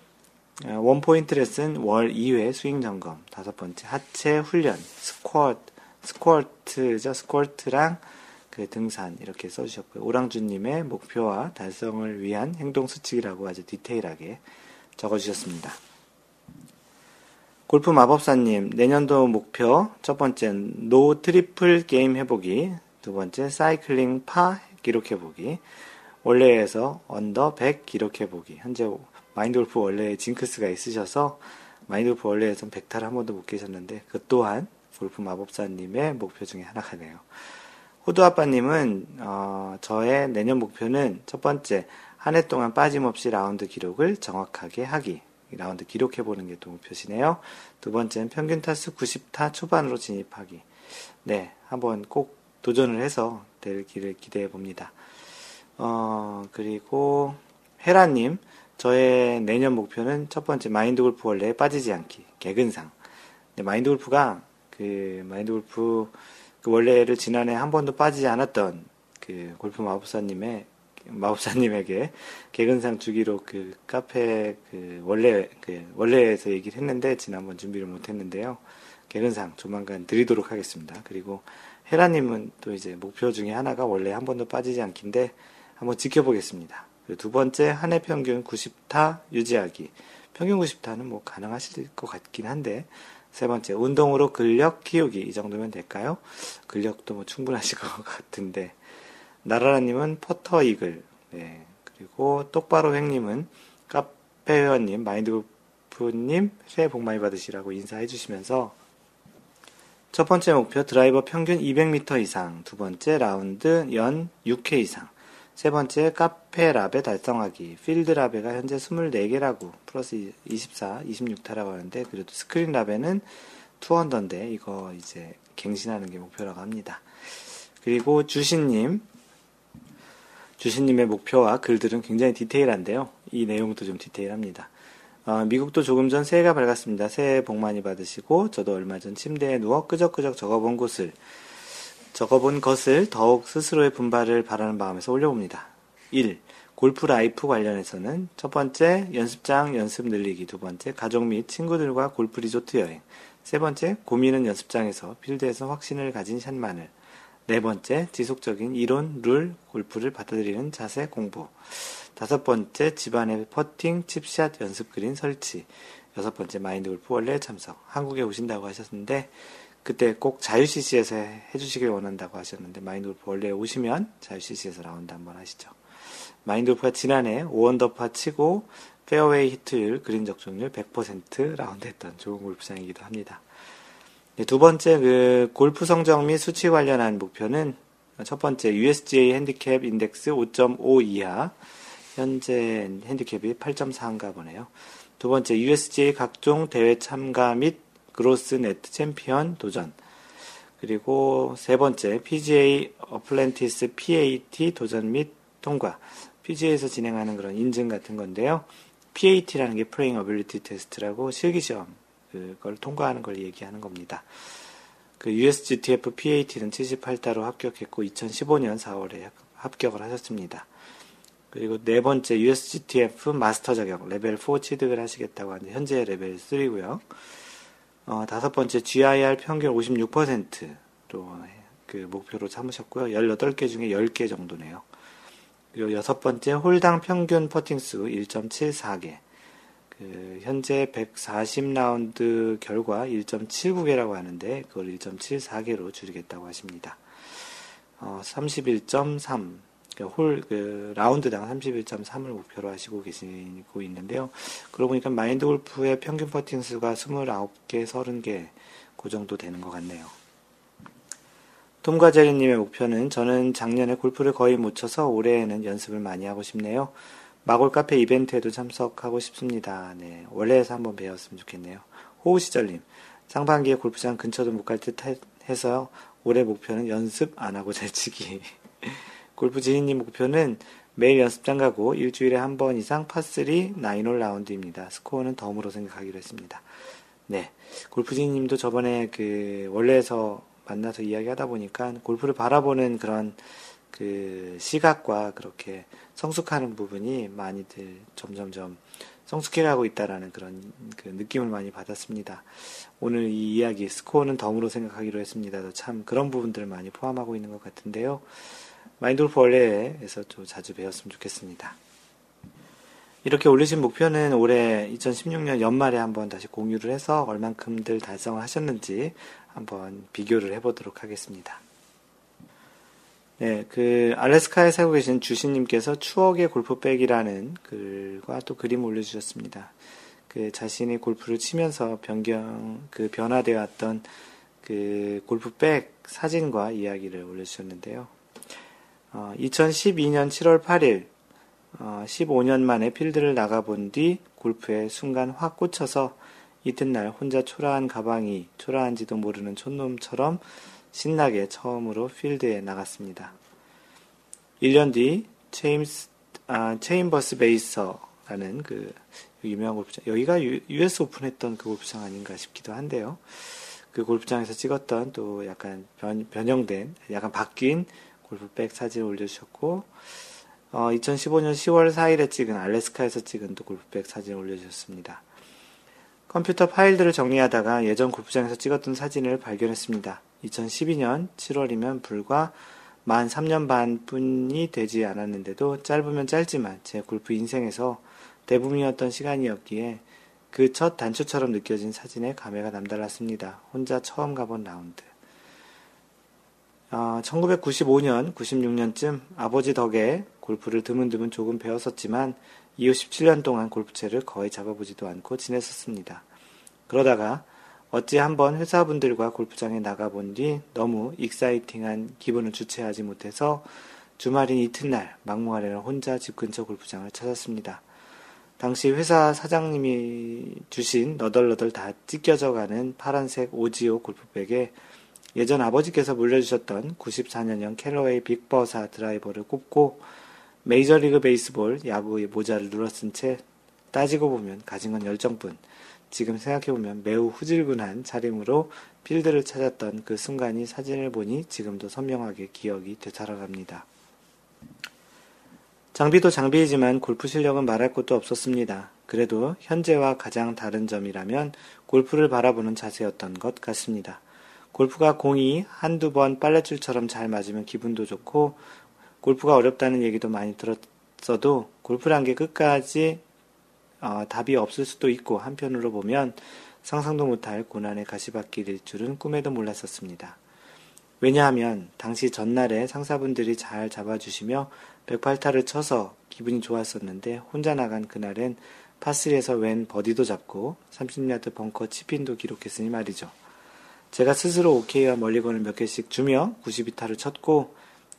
어, one point 레슨 월 2회 스윙 점검. 다섯 번째, 하체 훈련, 스쿼트, 스쿼트죠. 스쿼트랑 그 등산 이렇게 써주셨고요. 오랑주님의 목표와 달성을 위한 행동 수칙이라고 아주 디테일하게 적어주셨습니다. 골프 마법사님, 내년도 목표, 첫 번째, no triple 게임 해보기, 두 번째, 사이클링 파 기록해보기, 월례에서 언더 100 기록해보기. 현재 마인드 골프 월례에 징크스가 있으셔서 마인드 골프 원래에선 100타를 한 번도 못 계셨는데, 그 또한 골프 마법사님의 목표 중에 하나가 네요. 호두 아빠님은, 어, 저의 내년 목표는 첫 번째, 한 해 동안 빠짐없이 라운드 기록을 정확하게 하기. 라운드 기록해보는 게 또 목표시네요. 두 번째는 평균 타수 90타 초반으로 진입하기. 네, 한번 꼭 도전을 해서 될 길을 기대해 봅니다. 어, 그리고 헤라님, 저의 내년 목표는 첫 번째 마인드 골프 원래에 빠지지 않기, 개근상. 네, 마인드 골프가 그 마인드 골프 그 원래를 지난해 한 번도 빠지지 않았던 그 골프 마법사님의 마법사님에게 개근상 주기로 그 카페 그 원래 그 원래에서 얘기를 했는데 지난번 준비를 못했는데요. 개근상 조만간 드리도록 하겠습니다. 그리고 헤라님은 또 이제 목표 중에 하나가 원래 한 번도 빠지지 않긴데 한번 지켜보겠습니다. 두 번째 한 해 평균 90타 유지하기. 평균 90타는 뭐 가능하실 것 같긴 한데 세 번째 운동으로 근력 키우기. 이 정도면 될까요? 근력도 뭐 충분하실 것 같은데. 나라라님은 퍼터 이글, 네. 그리고 똑바로 횡님은 카페 회원님, 마인드골프님 새해 복 많이 받으시라고 인사해 주시면서 첫 번째 목표 드라이버 평균 200m 이상, 두 번째 라운드 연 6회 이상, 세 번째 카페 라베 달성하기, 필드 라베가 현재 24개라고 플러스 24, 26타라고 하는데 그래도 스크린 라베는 two under인데 이거 이제 갱신하는 게 목표라고 합니다. 그리고 주신님 주신님의 목표와 글들은 굉장히 디테일한데요. 이 내용도 좀 디테일합니다. 어, 미국도 조금 전 새해가 밝았습니다. 새해 복 많이 받으시고 저도 얼마 전 침대에 누워 끄적끄적 적어본 곳을 적어본 것을 더욱 스스로의 분발을 바라는 마음에서 올려봅니다. 1. golf life 관련해서는 첫 번째 연습장 연습 늘리기, 두 번째 가족 및 친구들과 골프 리조트 여행, 세 번째 고민은 연습장에서 필드에서 확신을 가진 샷만을, 네 번째 지속적인 이론, 룰, 골프를 받아들이는 자세 공부, 다섯 번째 집안의 퍼팅, 칩샷 연습 그린 설치, 여섯 번째 마인드 골프 월례 참석, 한국에 오신다고 하셨는데 그때 꼭 자유CC에서 해주시길 원한다고 하셨는데 마인드골프 월례 오시면 자유CC에서 라운드 한번 하시죠. 마인드골프가 지난해 5언더파 치고 페어웨이 히트율, 그린 적중률 100% 라운드 했던 좋은 골프장이기도 합니다. 네, 두 번째 그 골프 성적 및 수치 관련한 목표는 첫 번째 USGA 핸디캡 인덱스 5.5 이하 현재 핸디캡이 8.4인가 보네요. 두 번째 USGA 각종 대회 참가 및 그로스 네트 챔피언 도전. 그리고 세 번째 PGA apprentice PAT 도전 및 통과. PGA에서 진행하는 그런 인증 같은 건데요. PAT라는 게 Playing Ability Test라고 실기 시험 그걸 통과하는 걸 얘기하는 겁니다. 그 USGTF PAT는 78타로 합격했고 2015년 4월에 합격을 하셨습니다. 그리고 네 번째 USGTF 마스터 자격 레벨 4 취득을 하시겠다고 하는데 현재 레벨 3고요. 어, 다섯 번째 GIR 평균 56%로 그 목표로 삼으셨고요. 18개 중에 10개 정도네요. 그리고 여섯 번째 홀당 평균 퍼팅 수 1.74개. 그 현재 140라운드 결과 1.79개라고 하는데 그걸 1.74개로 줄이겠다고 하십니다. 어, 31.3 홀, 그, 라운드당 31.3을 목표로 하시고 계시고 있는데요. 그러고 보니까 마인드 골프의 평균 퍼팅 수가 29개, 30개, 그 정도 되는 것 같네요. 톰과 제리님의 목표는 저는 작년에 골프를 거의 못 쳐서 올해에는 연습을 많이 하고 싶네요. 마골 카페 이벤트에도 참석하고 싶습니다. 네. 원래에서 한번 배웠으면 좋겠네요. 호우시절님, 상반기에 골프장 근처도 못 갈 듯 해서 올해 목표는 연습 안 하고 잘 치기. 골프 지인님 목표는 매일 연습장 가고 일주일에 한 번 이상 파3 나인홀 라운드입니다. 스코어는 덤으로 생각하기로 했습니다. 네. 골프 지인님도 저번에 그 원래에서 만나서 이야기하다 보니까 골프를 바라보는 그런 그 시각과 그렇게 성숙하는 부분이 많이들 점점점 성숙해가고 있다라는 그런 그 느낌을 많이 받았습니다. 오늘 이 이야기 스코어는 덤으로 생각하기로 했습니다. 참 그런 부분들을 많이 포함하고 있는 것 같은데요. 마인돌프 원래에서 좀 자주 배웠으면 좋겠습니다. 이렇게 올리신 목표는 올해 2016년 연말에 한번 다시 공유를 해서 얼만큼들 달성을 하셨는지 한번 비교를 해보도록 하겠습니다. 네, 그 알래스카에 살고 계신 주신님께서 추억의 골프백이라는 글과 또 그림 올려주셨습니다. 그 자신이 골프를 치면서 변경 그 변화되어 왔던 그 골프백 사진과 이야기를 올려주셨는데요. 어, 2012년 7월 8일 어, 15년 만에 필드를 나가본 뒤 골프에 순간 확 꽂혀서 이튿날 혼자 초라한 가방이 초라한지도 모르는 촌놈처럼 신나게 처음으로 필드에 나갔습니다. 1년 뒤 체임스, 아, Chambers Bay서라는 그 유명한 골프장, 여기가 유, US 오픈 했던 그 골프장 아닌가 싶기도 한데요. 그 골프장에서 찍었던 또 약간 변, 변형된, 약간 바뀐 골프백 사진을 올려주셨고, 어, 2015년 10월 4일에 찍은 알래스카에서 찍은 또 골프백 사진을 올려주셨습니다. 컴퓨터 파일들을 정리하다가 예전 골프장에서 찍었던 사진을 발견했습니다. 2012년 7월이면 불과 만 3년 반 뿐이 되지 않았는데도 짧으면 짧지만 제 골프 인생에서 대부분이었던 시간이었기에 그 첫 단추처럼 느껴진 사진에 감회가 남달랐습니다. 혼자 처음 가본 라운드. 어, 1995년, 96년쯤 아버지 덕에 골프를 드문드문 조금 배웠었지만 이후 17년 동안 골프채를 거의 잡아보지도 않고 지냈었습니다. 그러다가 어찌 한번 회사분들과 골프장에 나가본 뒤 너무 exciting한 기분을 주체하지 못해서 주말인 이튿날 막무가내로 혼자 집 근처 골프장을 찾았습니다. 당시 회사 사장님이 주신 너덜너덜 다 찢겨져 가는 파란색 오지오 골프백에 예전 아버지께서 물려주셨던 94년형 캐러웨이 빅버사 드라이버를 꼽고 메이저리그 베이스볼 야구의 모자를 눌러쓴 채 따지고 보면 가진 건 열정뿐. 지금 생각해보면 매우 후질근한 차림으로 필드를 찾았던 그 순간이 사진을 보니 지금도 선명하게 기억이 되살아갑니다. 장비도 장비이지만 골프 실력은 말할 것도 없었습니다. 그래도 현재와 가장 다른 점이라면 골프를 바라보는 자세였던 것 같습니다. 골프가 공이 한두 번 빨래줄처럼 잘 맞으면 기분도 좋고 골프가 어렵다는 얘기도 많이 들었어도 골프란 게 끝까지 어, 답이 없을 수도 있고 한편으로 보면 상상도 못할 고난의 가시밭길일 줄은 꿈에도 몰랐었습니다. 왜냐하면 당시 전날에 상사분들이 잘 잡아주시며 108타를 쳐서 기분이 좋았었는데 혼자 나간 그날엔 파3에서 웬 버디도 잡고 30야드 벙커 치핀도 기록했으니 말이죠. 제가 스스로 오케이와 멀리건을 몇 개씩 주며 92타를 쳤고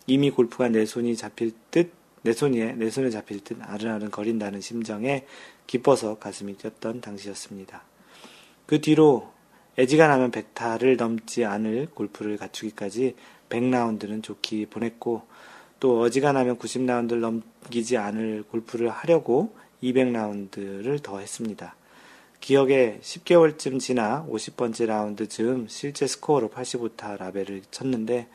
이미 골프가 내 손이 잡힐 듯, 내 손에, 내 손에 잡힐 듯 아른아른 거린다는 심정에 기뻐서 가슴이 뛰었던 당시였습니다. 그 뒤로 애지가 나면 100타를 넘지 않을 골프를 갖추기까지 100라운드는 좋게 보냈고 또 어지간하면 90라운드를 넘기지 않을 골프를 하려고 200라운드를 더 했습니다. 기억에 10개월쯤 지나 50번째 라운드 즈음 실제 스코어로 85타 라벨을 쳤는데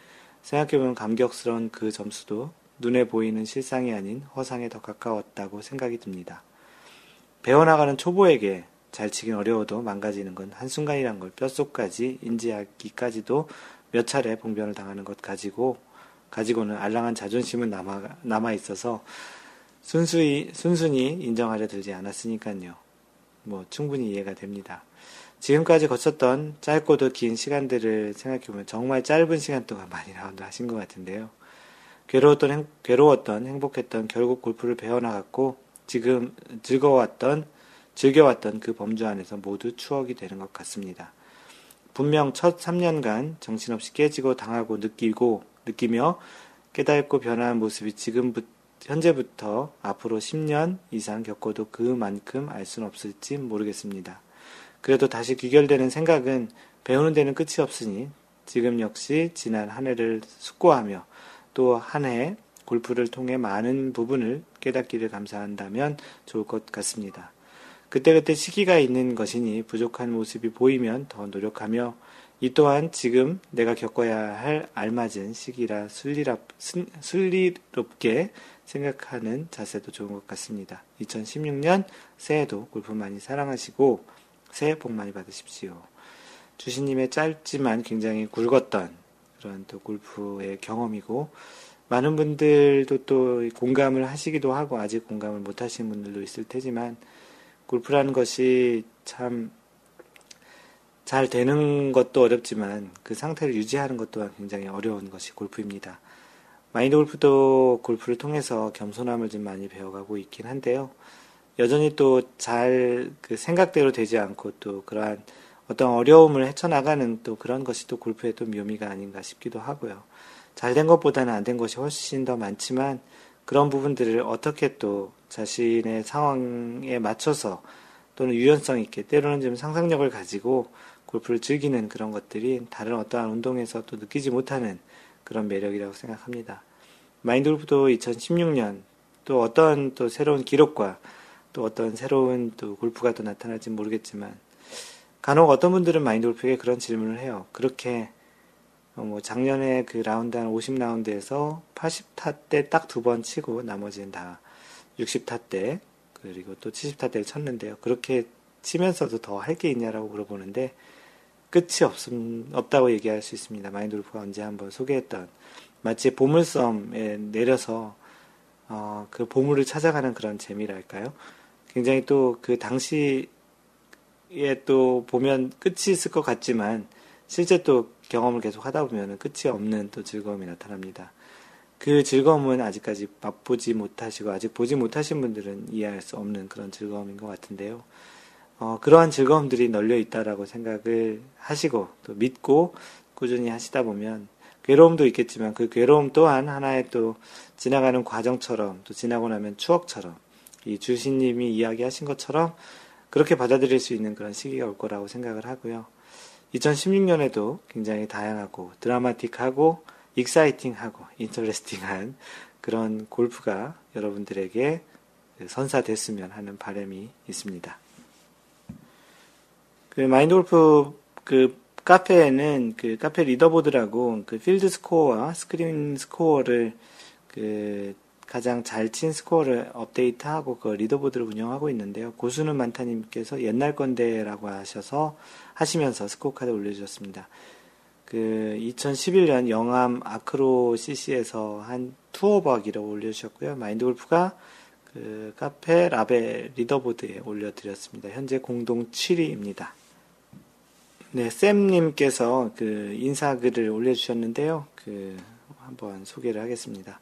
생각해보면 감격스러운 그 점수도 눈에 보이는 실상이 아닌 허상에 더 가까웠다고 생각이 듭니다. 배워나가는 초보에게 잘 치긴 어려워도 망가지는 건 한순간이란 걸 뼛속까지 인지하기까지도 몇 차례 봉변을 당하는 것 가지고, 가지고는 알랑한 자존심은 남아, 남아 있어서 순수히, 순순히 인정하려 들지 않았으니까요. 뭐, 충분히 이해가 됩니다. 지금까지 거쳤던 짧고도 긴 시간들을 생각해보면 정말 짧은 시간 동안 많이 라운드 하신 것 같은데요. 괴로웠던, 행, 괴로웠던, 행복했던 결국 골프를 배워나갔고, 지금 즐거웠던, 즐겨왔던 그 범주 안에서 모두 추억이 되는 것 같습니다. 분명 첫 3년간 정신없이 깨지고 당하고 느끼고, 느끼며 깨닫고 변화한 모습이 지금부터, 현재부터 앞으로 10년 이상 겪어도 그만큼 알 수는 없을지 모르겠습니다. 그래도 다시 귀결되는 생각은 배우는 데는 끝이 없으니 지금 역시 지난 한 해를 숙고하며 또 한 해 골프를 통해 많은 부분을 깨닫기를 감사한다면 좋을 것 같습니다. 그때그때 시기가 있는 것이니 부족한 모습이 보이면 더 노력하며 이 또한 지금 내가 겪어야 할 알맞은 시기라 순리롭게 생각하는 자세도 좋은 것 같습니다. 2016년 새해도 골프 많이 사랑하시고 새해 복 많이 받으십시오. 주신님의 짧지만 굉장히 굵었던 그런 또 골프의 경험이고 많은 분들도 또 공감을 하시기도 하고 아직 공감을 못 하시는 분들도 있을 테지만 골프라는 것이 참 잘 되는 것도 어렵지만 그 상태를 유지하는 것 또한 굉장히 어려운 것이 골프입니다. 마인드 골프도 골프를 통해서 겸손함을 좀 많이 배워가고 있긴 한데요. 여전히 또 잘 그 생각대로 되지 않고 또 그러한 어떤 어려움을 헤쳐나가는 또 그런 것이 또 골프의 또 묘미가 아닌가 싶기도 하고요. 잘 된 것보다는 안 된 것이 훨씬 더 많지만 그런 부분들을 어떻게 또 자신의 상황에 맞춰서 또는 유연성 있게 때로는 좀 상상력을 가지고 골프를 즐기는 그런 것들이 다른 어떠한 운동에서 또 느끼지 못하는 그런 매력이라고 생각합니다. 마인드 골프도 2016년 또 어떤 또 새로운 기록과 또 어떤 새로운 또 골프가 또 나타날지 모르겠지만 간혹 어떤 분들은 마인드 골프에게 그런 질문을 해요. 그렇게 어, 뭐 작년에 그 라운드 한 50라운드에서 80타 때 딱 두 번 치고 나머지는 다 60타 때 그리고 또 70타 때를 쳤는데요. 그렇게 치면서도 더 할 게 있냐라고 물어보는데 끝이 없음, 없다고 얘기할 수 있습니다. 마인드 골프가 언제 한번 소개했던 마치 보물섬에 내려서 어, 그 보물을 찾아가는 그런 재미랄까요? 굉장히 또 그 당시에 또 보면 끝이 있을 것 같지만 실제 또 경험을 계속 하다 보면 끝이 없는 또 즐거움이 나타납니다. 그 즐거움은 아직까지 맛보지 못하시고 아직 보지 못하신 분들은 이해할 수 없는 그런 즐거움인 것 같은데요. 어, 그러한 즐거움들이 널려 있다라고 생각을 하시고 또 믿고 꾸준히 하시다 보면 괴로움도 있겠지만 그 괴로움 또한 하나의 또 지나가는 과정처럼 또 지나고 나면 추억처럼 이 주신님이 이야기하신 것처럼 그렇게 받아들일 수 있는 그런 시기가 올 거라고 생각을 하고요. 2016년에도 굉장히 다양하고 드라마틱하고 익사이팅하고 인터레스팅한 그런 골프가 여러분들에게 선사됐으면 하는 바람이 있습니다. 그 마인드 골프 그 카페에는 그 카페 leaderboard라고 그 필드 스코어와 스크린 스코어를 그 가장 잘 친 스코어를 업데이트하고 그 leaderboard를 운영하고 있는데요. 고수는 많다님께서 옛날 건데라고 하셔서 하시면서 스코어 카드 올려주셨습니다. 그 2011년 영암 아크로 CC에서 한 투어버기를 올려주셨고요. 마인드 골프가 그 카페 라베 leaderboard에 올려드렸습니다. 현재 공동 7위입니다. 네, 쌤님께서 그 인사글을 올려주셨는데요. 그 한번 소개를 하겠습니다.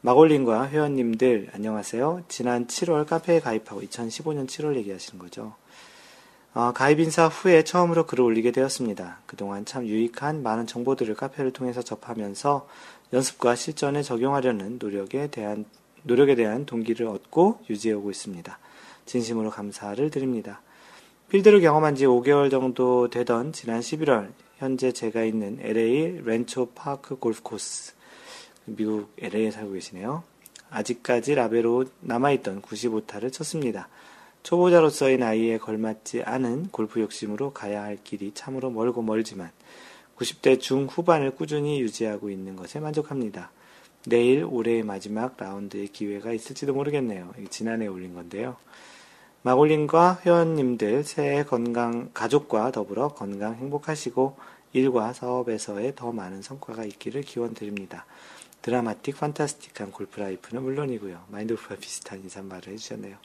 마골님과 회원님들 안녕하세요. 지난 7월 카페에 가입하고 2015년 7월 얘기하시는 거죠. 어, 가입 인사 후에 처음으로 글을 올리게 되었습니다. 그동안 참 유익한 많은 정보들을 카페를 통해서 접하면서 연습과 실전에 적용하려는 노력에 대한 노력에 대한 동기를 얻고 유지해오고 있습니다. 진심으로 감사를 드립니다. 필드를 경험한 지 5개월 정도 되던 지난 11월 현재 제가 있는 LA 렌초 파크 골프 코스 미국 LA에 살고 계시네요. 아직까지 라벨로 남아있던 95타를 쳤습니다. 초보자로서의 나이에 걸맞지 않은 골프 욕심으로 가야 할 길이 참으로 멀고 멀지만 90대 중후반을 꾸준히 유지하고 있는 것에 만족합니다. 내일 올해의 마지막 라운드의 기회가 있을지도 모르겠네요. 지난해 올린 건데요. 마골님과 회원님들 새해 건강, 가족과 더불어 건강 행복하시고 일과 사업에서의 더 많은 성과가 있기를 기원 드립니다. 드라마틱, 판타스틱한 골프 라이프는 물론이고요. 마인드골프와 비슷한 인사말을 해주셨네요.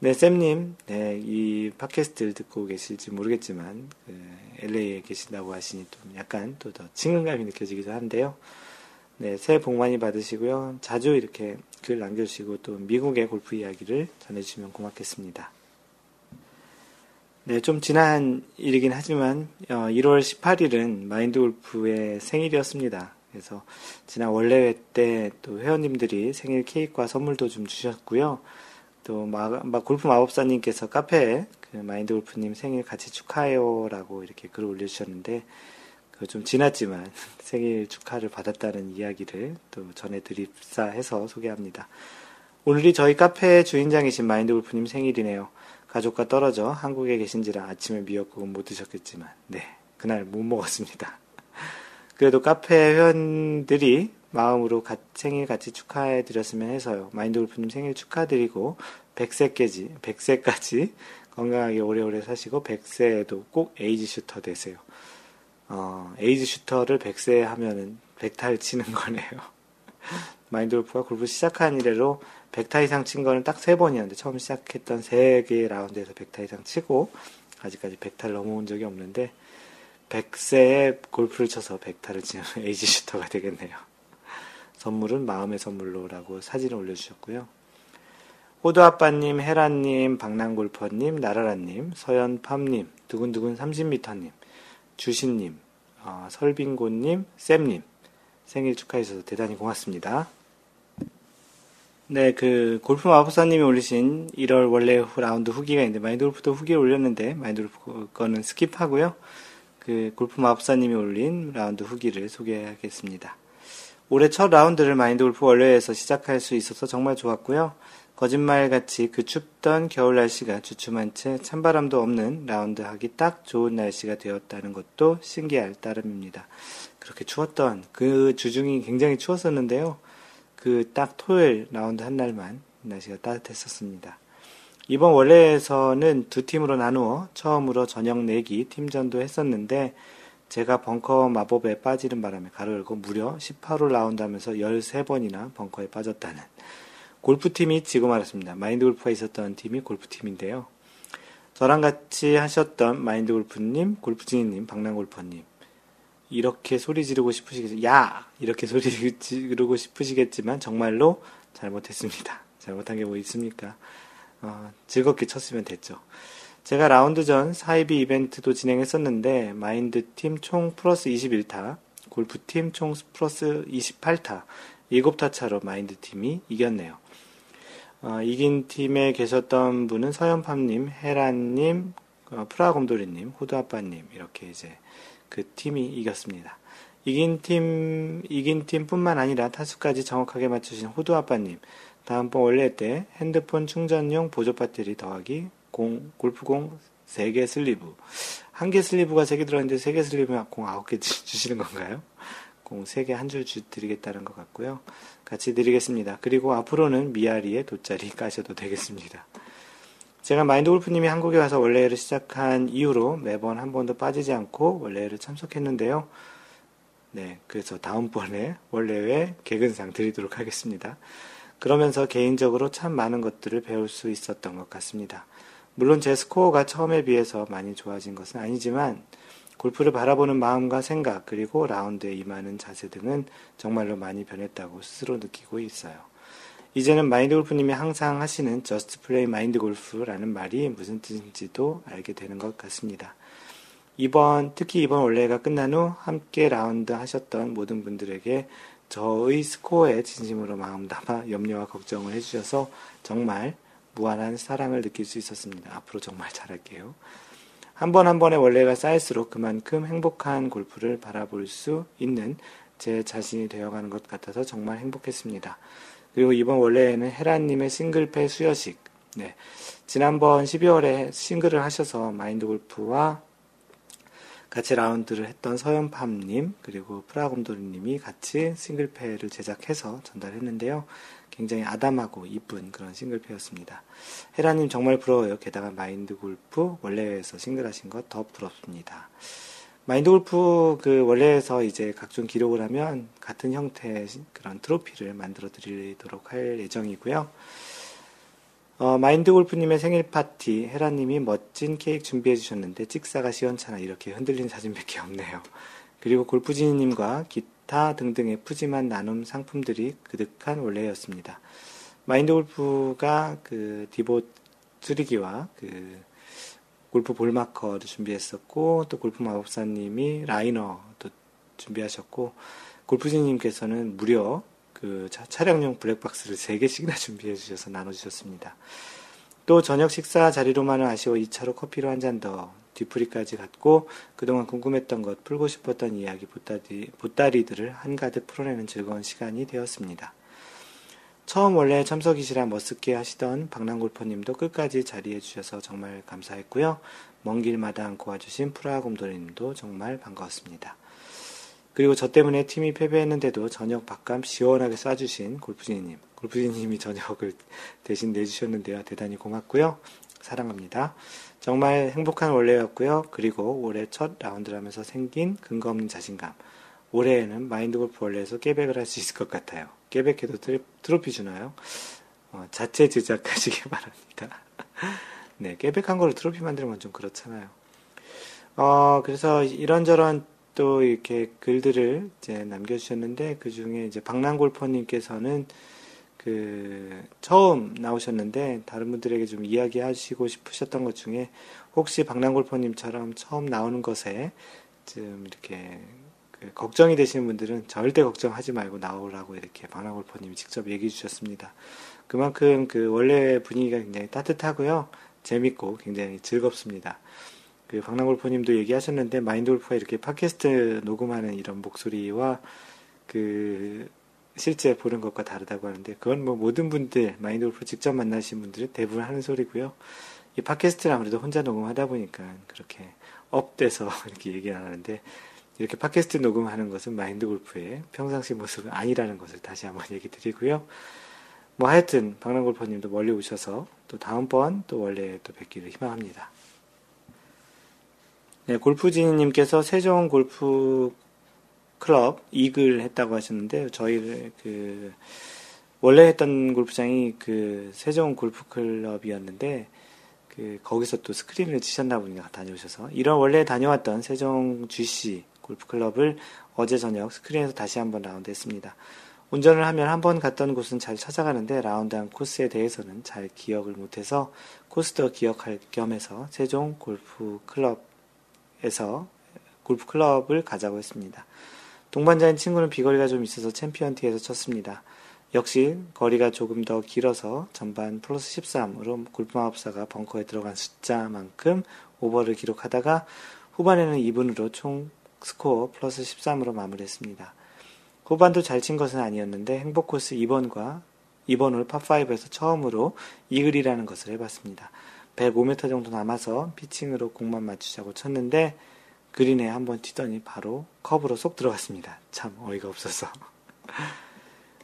네, 쌤님, 네, 이 팟캐스트를 듣고 계실지 모르겠지만, 그, LA에 계신다고 하시니 좀 약간 또 더 친근감이 느껴지기도 한데요. 네, 새해 복 많이 받으시고요. 자주 이렇게 글 남겨주시고 또 미국의 골프 이야기를 전해주시면 고맙겠습니다. 네, 좀 지난 일이긴 하지만, 어, 1월 18일은 마인드 골프의 생일이었습니다. 그래서 지난 원래회 때 또 회원님들이 생일 케이크와 선물도 좀 주셨고요. 또 마, 마, 골프 마법사님께서 카페에 그 마인드 골프님 생일 같이 축하해요라고 이렇게 글을 올려주셨는데 그 좀 지났지만 생일 축하를 받았다는 이야기를 또 전해드립사 해서 소개합니다. 오늘이 저희 카페 주인장이신 마인드 골프님 생일이네요. 가족과 떨어져 한국에 계신지라 아침에 미역국은 못 드셨겠지만 네 그날 못 먹었습니다. 그래도 카페 회원들이 마음으로 생일 같이 축하해 드렸으면 해서요. 마인드 골프님 생일 축하드리고 100세까지 100세까지 건강하게 오래오래 사시고 100세에도 꼭 age shooter 되세요. 어, age shooter를 100세 하면은 100탈 치는 거네요. 마인드 골프가 골프 시작한 이래로 100타 이상 친 거는 딱 3번이었는데 처음 시작했던 3개의 라운드에서 100타 이상 치고 아직까지 100타를 넘어온 적이 없는데 100세에 골프를 쳐서 100타를 치는 age shooter가 되겠네요. 선물은 마음의 선물로라고 사진을 올려주셨고요. 호두 아빠님, 헤라님, 박랑골퍼님, 나라라님, 서연팜님, 두근두근 30m님, 주신님, 어, 설빙고님, 쌤님 생일 축하해 주셔서 대단히 고맙습니다. 네, 그 골프 마법사님이 올리신 1월 월례 라운드 후기가 있는데 마인드 골프도 후기를 올렸는데 마인드 골프 거는 skip하고요. 그 골프 마법사님이 올린 라운드 후기를 소개하겠습니다. 올해 첫 라운드를 마인드 골프 월례에서 시작할 수 있어서 정말 좋았고요. 거짓말같이 그 춥던 겨울 날씨가 주춤한 채 찬바람도 없는 라운드 하기 딱 좋은 날씨가 되었다는 것도 신기할 따름입니다. 그렇게 추웠던 그 주중이 굉장히 추웠었는데요. 그 딱 토요일 라운드 한 날만 날씨가 따뜻했었습니다. 이번 월례에서는 두 팀으로 나누어 처음으로 저녁 내기 팀전도 했었는데 제가 벙커 마법에 빠지는 바람에 가로 열고 무려 18홀 라운드 하면서 13번이나 벙커에 빠졌다는 골프팀이 지금 알았습니다. 마인드 골프가 있었던 팀이 골프팀인데요. 저랑 같이 하셨던 마인드 골프님, 골프진이님, 박랑골퍼님. 이렇게 소리 지르고 싶으시겠, 야! 이렇게 소리 지르고 싶으시겠지만 정말로 잘못했습니다. 잘못한 게 뭐 있습니까? 어, 즐겁게 쳤으면 됐죠. 제가 라운드 전 사이비 이벤트도 진행했었는데 마인드 팀 총 플러스 21타, 골프 팀 총 플러스 28타, 7타 차로 마인드 팀이 이겼네요. 어, 이긴 팀에 계셨던 분은 서현팜님, 헤란님, 어, 프라곰돌이님, 호두아빠님 이렇게 이제 그 팀이 이겼습니다. 이긴 팀, 이긴 팀뿐만 아니라 타수까지 정확하게 맞추신 호두 아빠님. 다음번 월례 때 핸드폰 충전용 보조 배터리 더하기 공, 골프공 3개 sleeve. 한 개 sleeve가 3개 들어있는데 3개 sleeve면 공 9개 주시는 건가요? 공 3개 한 줄 드리겠다는 것 같고요. 같이 드리겠습니다. 그리고 앞으로는 미아리에 돗자리 까셔도 되겠습니다. 제가 마인드 골프님이 한국에 와서 원래를 시작한 이후로 매번 한 번도 빠지지 않고 원래를 참석했는데요. 네, 그래서 다음번에 원래회 개근상 드리도록 하겠습니다. 그러면서 개인적으로 참 많은 것들을 배울 수 있었던 것 같습니다. 물론 제 스코어가 처음에 비해서 많이 좋아진 것은 아니지만 골프를 바라보는 마음과 생각 그리고 라운드에 임하는 자세 등은 정말로 많이 변했다고 스스로 느끼고 있어요. 이제는 마인드 골프님이 항상 하시는 Just Play 마인드 골프라는 말이 무슨 뜻인지도 알게 되는 것 같습니다. 이번, 특히 이번 월례가 끝난 후 함께 라운드 하셨던 모든 분들에게 저의 스코어에 진심으로 마음 담아 염려와 걱정을 해주셔서 정말 무한한 사랑을 느낄 수 있었습니다. 앞으로 정말 잘할게요. 한번한 번의 월례가 쌓일수록 그만큼 행복한 골프를 바라볼 수 있는 제 자신이 되어가는 것 같아서 정말 행복했습니다. 그리고 이번 원래에는 헤라님의 싱글패 수여식, 네. 지난번 12월에 싱글을 하셔서 마인드 골프와 같이 라운드를 했던 서연팜님 그리고 프라곰도리님이 같이 싱글패를 제작해서 전달했는데요. 굉장히 아담하고 이쁜 그런 싱글패였습니다. 헤라님 정말 부러워요. 게다가 마인드 골프 원래에서 싱글하신 것 더 부럽습니다. 마인드 골프 그 월례에서 이제 각종 기록을 하면 같은 형태의 그런 트로피를 만들어 드리도록 할 예정이고요. 어, 마인드 골프님의 생일 파티, 헤라님이 멋진 케이크 준비해 주셨는데 찍사가 시원찮아 이렇게 흔들린 사진밖에 없네요. 그리고 골프지니님과 기타 등등의 푸짐한 나눔 상품들이 그득한 월례였습니다. 마인드 골프가 그 디보 쓰리기와 그 골프 볼마커를 준비했었고 또 골프 마법사님이 라이너도 준비하셨고 골프지님께서는 무려 그 차량용 블랙박스를 3개씩이나 준비해 주셔서 나눠 주셨습니다. 또 저녁 식사 자리로만은 아쉬워 2차로 커피로 한 잔 더 뒤풀이까지 갔고 그동안 궁금했던 것 풀고 싶었던 이야기 보따리, 보따리들을 한가득 풀어내는 즐거운 시간이 되었습니다. 처음 원래 참석이시라 머쓱게 하시던 박랑골퍼님도 끝까지 자리해 주셔서 정말 감사했고요. 먼 길마다 안고 와주신 프라곰돌이님도 정말 반가웠습니다. 그리고 저 때문에 팀이 패배했는데도 저녁 밥감 시원하게 쏴주신 골프진님. 골프진님이 저녁을 대신 내주셨는데요. 대단히 고맙고요. 사랑합니다. 정말 행복한 올해였고요. 그리고 올해 첫 라운드를 하면서 생긴 근거 없는 자신감. 올해에는 마인드 골프 원래에서 깨백을 할 수 있을 것 같아요. 깨백해도 트로피 주나요? 어, 자체 제작하시기 바랍니다. 네, 깨백한 거를 트로피 만들면 좀 그렇잖아요. 어, 그래서 이런저런 또 이렇게 글들을 이제 남겨주셨는데 그 중에 이제 박랑골퍼님께서는 그 처음 나오셨는데 다른 분들에게 좀 이야기하시고 싶으셨던 것 중에 혹시 박랑골퍼님처럼 처음 나오는 것에 좀 이렇게 그 걱정이 되시는 분들은 절대 걱정하지 말고 나오라고 이렇게 박랑골퍼님이 직접 얘기해 주셨습니다. 그만큼 그 월례 분위기가 굉장히 따뜻하고요. 재밌고 굉장히 즐겁습니다. 그 박랑골프님도 얘기하셨는데 마인드 골프가 이렇게 팟캐스트 녹음하는 이런 목소리와 그 실제 보는 것과 다르다고 하는데 그건 뭐 모든 분들 마인드 골프 직접 만나신 분들은 대부분 하는 소리고요. 이 팟캐스트는 아무래도 혼자 녹음하다 보니까 그렇게 up돼서 이렇게 얘기 안 하는데 이렇게 팟캐스트 녹음하는 것은 마인드 골프의 평상시 모습은 아니라는 것을 다시 한번 얘기 드리고요. 뭐 하여튼 박랑 골퍼님도 멀리 오셔서 또 다음번 또 원래 또 뵙기를 희망합니다. 네, 골프지님께서 세종 골프 클럽 이글 했다고 하셨는데 저희 그 원래 했던 골프장이 그 세종 골프 클럽이었는데 그 거기서 또 스크린을 치셨나 보니까 다녀오셔서 이런 원래 다녀왔던 세종 GC 골프 클럽을 어제 저녁 스크린에서 다시 한번 라운드 했습니다. 운전을 하면 한 번 갔던 곳은 잘 찾아가는데 라운드한 코스에 대해서는 잘 기억을 못해서 코스도 기억할 겸해서 세종 골프 클럽 에서 골프 클럽을 가자고 했습니다. 동반자인 친구는 비거리가 좀 있어서 챔피언 티에서 쳤습니다. 역시 거리가 조금 더 길어서 전반 플러스 13으로 골프마법사가 벙커에 들어간 숫자만큼 오버를 기록하다가 후반에는 이븐으로 총 스코어 플러스 13으로 마무리했습니다. 후반도 잘 친 것은 아니었는데 행복 코스 2번과 2번 홀 파5에서 처음으로 이글이라는 것을 해봤습니다. 105m 정도 남아서 피칭으로 공만 맞추자고 쳤는데 그린에 한번 튀더니 바로 컵으로 쏙 들어갔습니다. 참 어이가 없어서.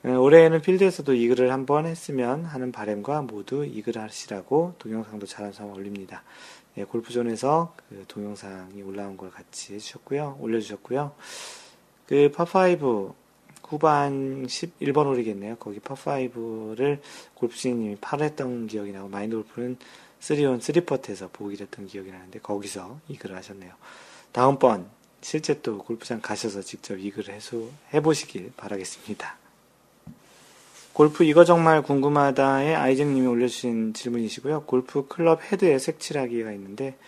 어, 올해에는 필드에서도 이글을 한번 했으면 하는 바램과 모두 이글 하시라고 동영상도 잘한서 올립니다. 예, 골프존에서 그 동영상이 올라온 걸 같이 해주셨고요. 올려주셨고요. 그 파5 후반 11번 홀이겠네요. 거기 파5를 골프스님이 8했던 기억이 나고 마인드 골프는 3온 3퍼트에서 보기를 했던 기억이 나는데 거기서 이글을 하셨네요. 다음번 실제 또 골프장 가셔서 직접 이글을 해수, 해보시길 바라겠습니다. 골프 이거 정말 궁금하다에 아이쟁님이 올려주신 질문이시고요. 골프 클럽 헤드에 색칠하기가 있는데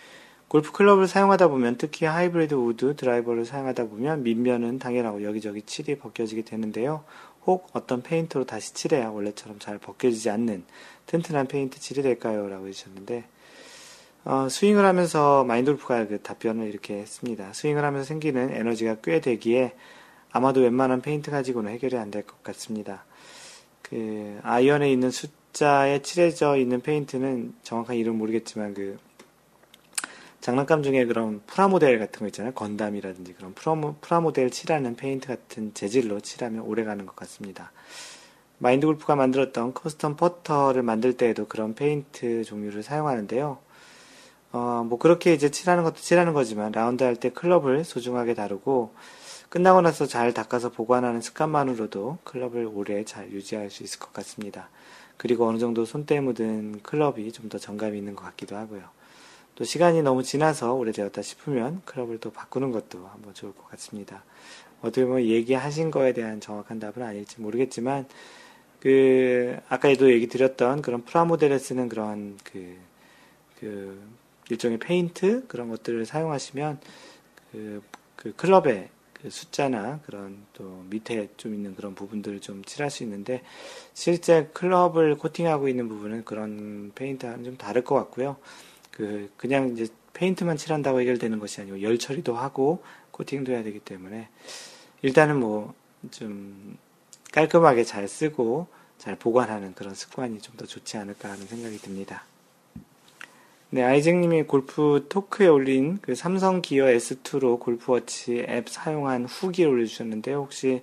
골프 클럽을 사용하다 보면 특히 하이브리드 우드 드라이버를 사용하다 보면 밑면은 당연하고 여기저기 칠이 벗겨지게 되는데요. 혹 어떤 페인트로 다시 칠해야 원래처럼 잘 벗겨지지 않는 튼튼한 페인트 칠이 될까요? 라고 해주셨는데 어, 스윙을 하면서 마인드 골프가 그 답변을 이렇게 했습니다. 스윙을 하면서 생기는 에너지가 꽤 되기에 아마도 웬만한 페인트 가지고는 해결이 안 될 것 같습니다. 그 아이언에 있는 숫자에 칠해져 있는 페인트는 정확한 이름 모르겠지만 그 장난감 중에 그런 프라모델 같은 거 있잖아요. 건담이라든지 그런 프라모, 프라모델 칠하는 페인트 같은 재질로 칠하면 오래 가는 것 같습니다. 마인드 골프가 만들었던 custom 퍼터를 만들 때에도 그런 페인트 종류를 사용하는데요. 어, 뭐 그렇게 이제 칠하는 것도 칠하는 거지만 라운드 할 때 클럽을 소중하게 다루고 끝나고 나서 잘 닦아서 보관하는 습관만으로도 클럽을 오래 잘 유지할 수 있을 것 같습니다. 그리고 어느 정도 손때 묻은 클럽이 좀 더 정감이 있는 것 같기도 하고요. 또 시간이 너무 지나서 오래되었다 싶으면 클럽을 또 바꾸는 것도 한번 좋을 것 같습니다. 어떻게 보면 얘기하신 거에 대한 정확한 답은 아닐지 모르겠지만, 그, 아까에도 얘기 드렸던 그런 프라모델에 쓰는 그런 그, 그, 일종의 페인트 그런 것들을 사용하시면 그, 그 클럽의 그 숫자나 그런 또 밑에 좀 있는 그런 부분들을 좀 칠할 수 있는데 실제 클럽을 코팅하고 있는 부분은 그런 페인트와는 좀 다를 것 같고요. 그 그냥 이제 페인트만 칠한다고 해결되는 것이 아니고 열 처리도 하고 코팅도 해야 되기 때문에 일단은 뭐 좀 깔끔하게 잘 쓰고 잘 보관하는 그런 습관이 좀 더 좋지 않을까 하는 생각이 듭니다. 네, 아이쟁님이 골프 토크에 올린 그 삼성 기어 S2로 골프워치 앱 사용한 후기를 올려주셨는데 혹시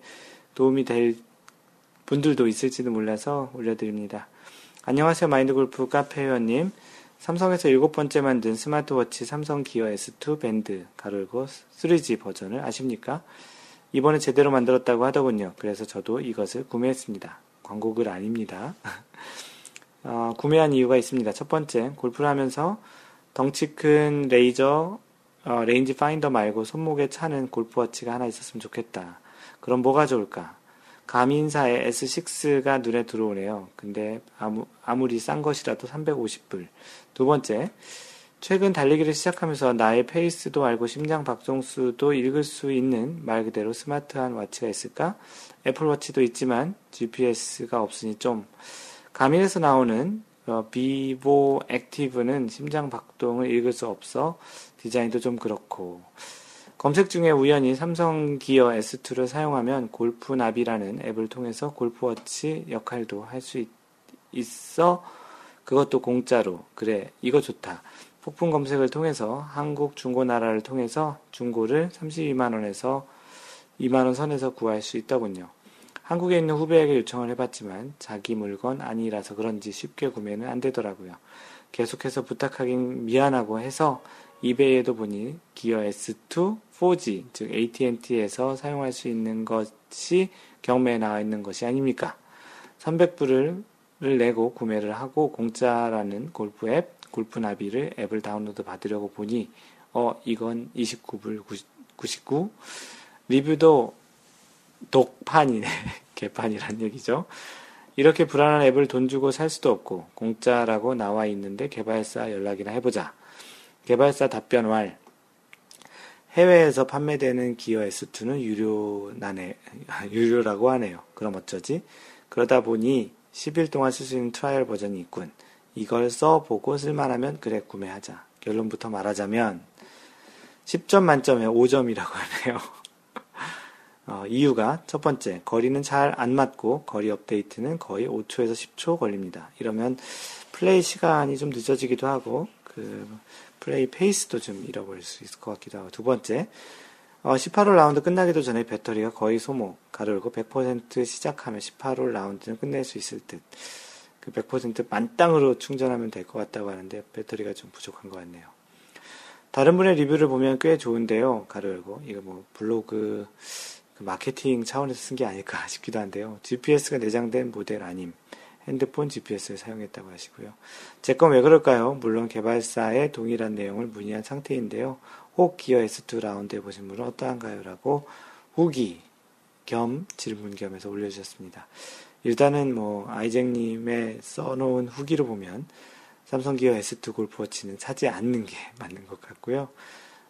도움이 될 분들도 있을지도 몰라서 올려드립니다. 안녕하세요, 마인드 골프 카페 회원님. 삼성에서 일곱 번째 만든 스마트워치 삼성 기어 S2 밴드 가로 열고 3G 버전을 아십니까? 이번에 제대로 만들었다고 하더군요. 그래서 저도 이것을 구매했습니다. 광고글 아닙니다. 어, 구매한 이유가 있습니다. 첫 번째, 골프를 하면서 덩치 큰 레이저, 어, range finder 말고 손목에 차는 골프워치가 하나 있었으면 좋겠다. 그럼 뭐가 좋을까? 가민사의 S6가 눈에 들어오네요. 근데 아무, 아무리 싼 것이라도 350불. 두 번째, 최근 달리기를 시작하면서 나의 페이스도 알고 심장 박동수도 읽을 수 있는 말 그대로 스마트한 와치가 있을까? 애플워치도 있지만 GPS가 없으니 좀 가민에서 나오는 어, 비보 액티브는 심장 박동을 읽을 수 없어 디자인도 좀 그렇고. 검색 중에 우연히 삼성 기어 S2를 사용하면 골프 나비라는 앱을 통해서 골프워치 역할도 할 수 있어 그것도 공짜로. 그래 이거 좋다. 폭풍 검색을 통해서 한국 중고나라를 통해서 중고를 32만원에서 2만원 선에서 구할 수 있더군요. 한국에 있는 후배에게 요청을 해봤지만 자기 물건 아니라서 그런지 쉽게 구매는 안 되더라고요. 계속해서 부탁하긴 미안하고 해서 이베이에도 보니 기어 S2 4G 즉 AT&T에서 사용할 수 있는 것이 경매에 나와 있는 것이 아닙니까? 300불을 내고 구매를 하고 공짜라는 골프 앱 골프 나비를 앱을 다운로드 받으려고 보니 어 이건 29불 99 리뷰도 독판이네. 개판이란 얘기죠. 이렇게 불안한 앱을 돈 주고 살 수도 없고 공짜라고 나와 있는데 개발사 연락이나 해보자. 개발사 답변 왈. 해외에서 판매되는 기어 S2는 유료나네, 유료라고 하네요. 그럼 어쩌지? 그러다 보니 10일 동안 쓸 수 있는 trial 버전이 있군. 이걸 써보고 쓸만하면 그래 구매하자. 결론부터 말하자면 10점 만점에 5점이라고 하네요. 어, 이유가 첫 번째, 거리는 잘 안 맞고 거리 업데이트는 거의 5초에서 10초 걸립니다. 이러면 플레이 시간이 좀 늦어지기도 하고 그 플레이 페이스도 좀 잃어버릴 수 있을 것 같기도 하고 두 번째, 어, 18홀 라운드 끝나기도 전에 배터리가 거의 소모, 가로 열고 100% 시작하면 18홀 라운드는 끝낼 수 있을 듯. 그 100% 만땅으로 충전하면 될 것 같다고 하는데 배터리가 좀 부족한 것 같네요. 다른 분의 리뷰를 보면 꽤 좋은데요. 가로 열고 이거 뭐 블로그 그 마케팅 차원에서 쓴 게 아닐까 싶기도 한데요. GPS가 내장된 모델 아님. 핸드폰 GPS를 사용했다고 하시고요. 제 건 왜 그럴까요? 물론 개발사의 동일한 내용을 문의한 상태인데요. 혹 기어 S2 라운드에 보신 분은 어떠한가요? 라고 후기 겸 질문 겸해서 올려주셨습니다. 일단은 뭐 아이잭님의 써놓은 후기로 보면 삼성 기어 S2 골프워치는 사지 않는 게 맞는 것 같고요.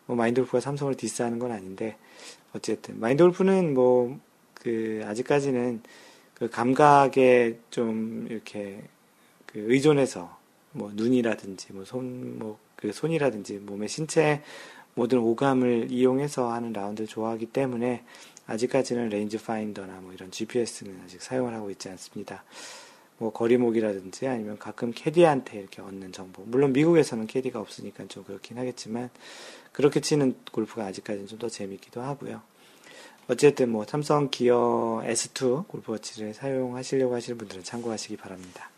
뭐 마인드 골프가 삼성을 디스하는 건 아닌데 어쨌든 마인드 골프는 뭐 그 아직까지는 그 감각에 좀 이렇게 그 의존해서 뭐 눈이라든지 뭐 손 뭐 그 손이라든지 몸의 신체 모든 오감을 이용해서 하는 라운드를 좋아하기 때문에 아직까지는 range finder나 뭐 이런 GPS는 아직 사용을 하고 있지 않습니다. 뭐 거리목이라든지 아니면 가끔 캐디한테 이렇게 얻는 정보. 물론 미국에서는 캐디가 없으니까 좀 그렇긴 하겠지만 그렇게 치는 골프가 아직까지는 좀 더 재밌기도 하고요. 어쨌든 뭐 삼성 기어 S2 골프워치를 사용하시려고 하시는 분들은 참고하시기 바랍니다.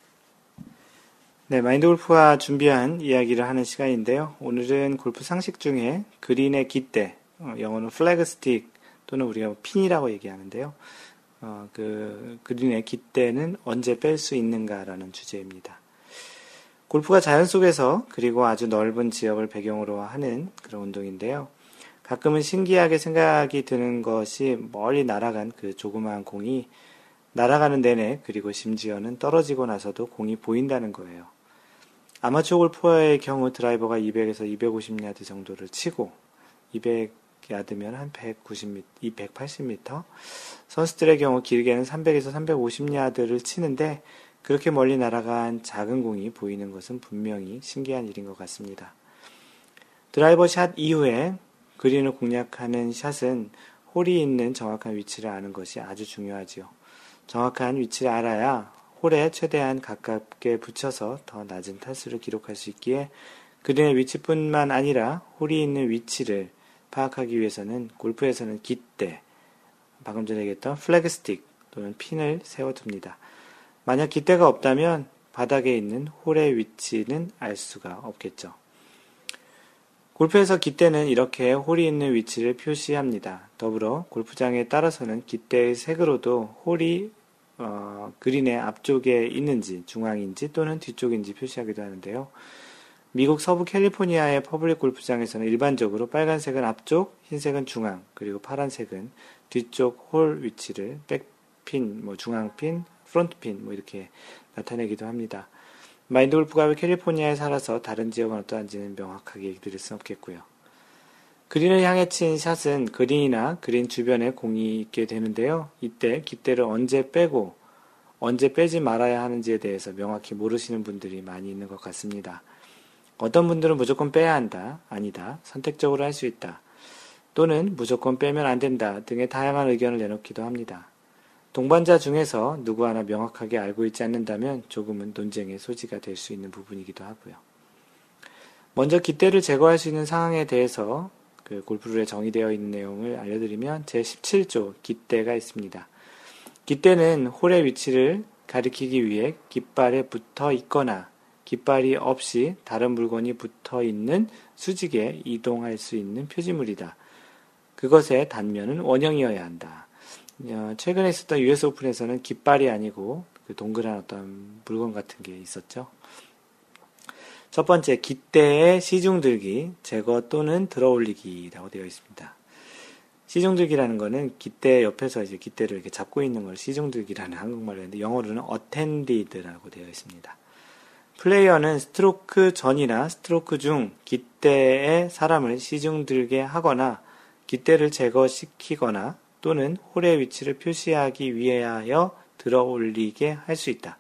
네, 마인드 골프가 준비한 이야기를 하는 시간인데요. 오늘은 골프 상식 중에 그린의 깃대, 어, 영어는 플래그 스틱 또는 우리가 핀이라고 얘기하는데요. 어, 그 그린의 깃대는 언제 뺄 수 있는가라는 주제입니다. 골프가 자연 속에서 그리고 아주 넓은 지역을 배경으로 하는 그런 운동인데요. 가끔은 신기하게 생각이 드는 것이 멀리 날아간 그 조그마한 공이 날아가는 내내 그리고 심지어는 떨어지고 나서도 공이 보인다는 거예요. 아마추어 골퍼의 경우 드라이버가 200에서 250야드 정도를 치고 200야드면 한 190m, 280m. 선수들의 경우 길게는 300에서 350야드를 치는데 그렇게 멀리 날아간 작은 공이 보이는 것은 분명히 신기한 일인 것 같습니다. 드라이버 샷 이후에 그린을 공략하는 샷은 홀이 있는 정확한 위치를 아는 것이 아주 중요하지요. 정확한 위치를 알아야 홀에 최대한 가깝게 붙여서 더 낮은 타수를 기록할 수 있기에 그린의 위치뿐만 아니라 홀이 있는 위치를 파악하기 위해서는 골프에서는 깃대, 방금 전에 얘기했던 flagstick 또는 핀을 세워둡니다. 만약 깃대가 없다면 바닥에 있는 홀의 위치는 알 수가 없겠죠. 골프에서 깃대는 이렇게 홀이 있는 위치를 표시합니다. 더불어 골프장에 따라서는 깃대의 색으로도 홀이 어, 그린의 앞쪽에 있는지 중앙인지 또는 뒤쪽인지 표시하기도 하는데요. 미국 서부 캘리포니아의 public 골프장에서는 일반적으로 빨간색은 앞쪽, 흰색은 중앙, 그리고 파란색은 뒤쪽 홀 위치를 백핀, 뭐 중앙핀, 프론트핀 뭐 이렇게 나타내기도 합니다. 마인드 골프가 캘리포니아에 살아서 다른 지역은 어떠한지는 명확하게 얘기 드릴 수 없겠고요. 그린을 향해 친 샷은 그린이나 그린 주변에 공이 있게 되는데요. 이때 깃대를 언제 빼고 언제 빼지 말아야 하는지에 대해서 명확히 모르시는 분들이 많이 있는 것 같습니다. 어떤 분들은 무조건 빼야 한다, 아니다, 선택적으로 할 수 있다, 또는 무조건 빼면 안 된다 등의 다양한 의견을 내놓기도 합니다. 동반자 중에서 누구 하나 명확하게 알고 있지 않는다면 조금은 논쟁의 소지가 될 수 있는 부분이기도 하고요. 먼저 깃대를 제거할 수 있는 상황에 대해서 그 골프룰에 정의되어 있는 내용을 알려드리면 제17조 깃대가 있습니다. 깃대는 홀의 위치를 가리키기 위해 깃발에 붙어 있거나 깃발이 없이 다른 물건이 붙어 있는 수직에 이동할 수 있는 표지물이다. 그것의 단면은 원형이어야 한다. 어, 최근에 있었던 US 오픈에서는 깃발이 아니고 그 동그란 어떤 물건 같은 게 있었죠. 첫 번째, 깃대의 시중들기, 제거 또는 들어올리기라고 되어 있습니다. 시중들기라는 거는 깃대 옆에서 이제 깃대를 이렇게 잡고 있는 걸 시중들기라는 한국말로 했는데 영어로는 attended라고 되어 있습니다. 플레이어는 스트로크 전이나 스트로크 중 깃대에 사람을 시중들게 하거나 깃대를 제거시키거나 또는 홀의 위치를 표시하기 위하여 들어 올리게 할 수 있다.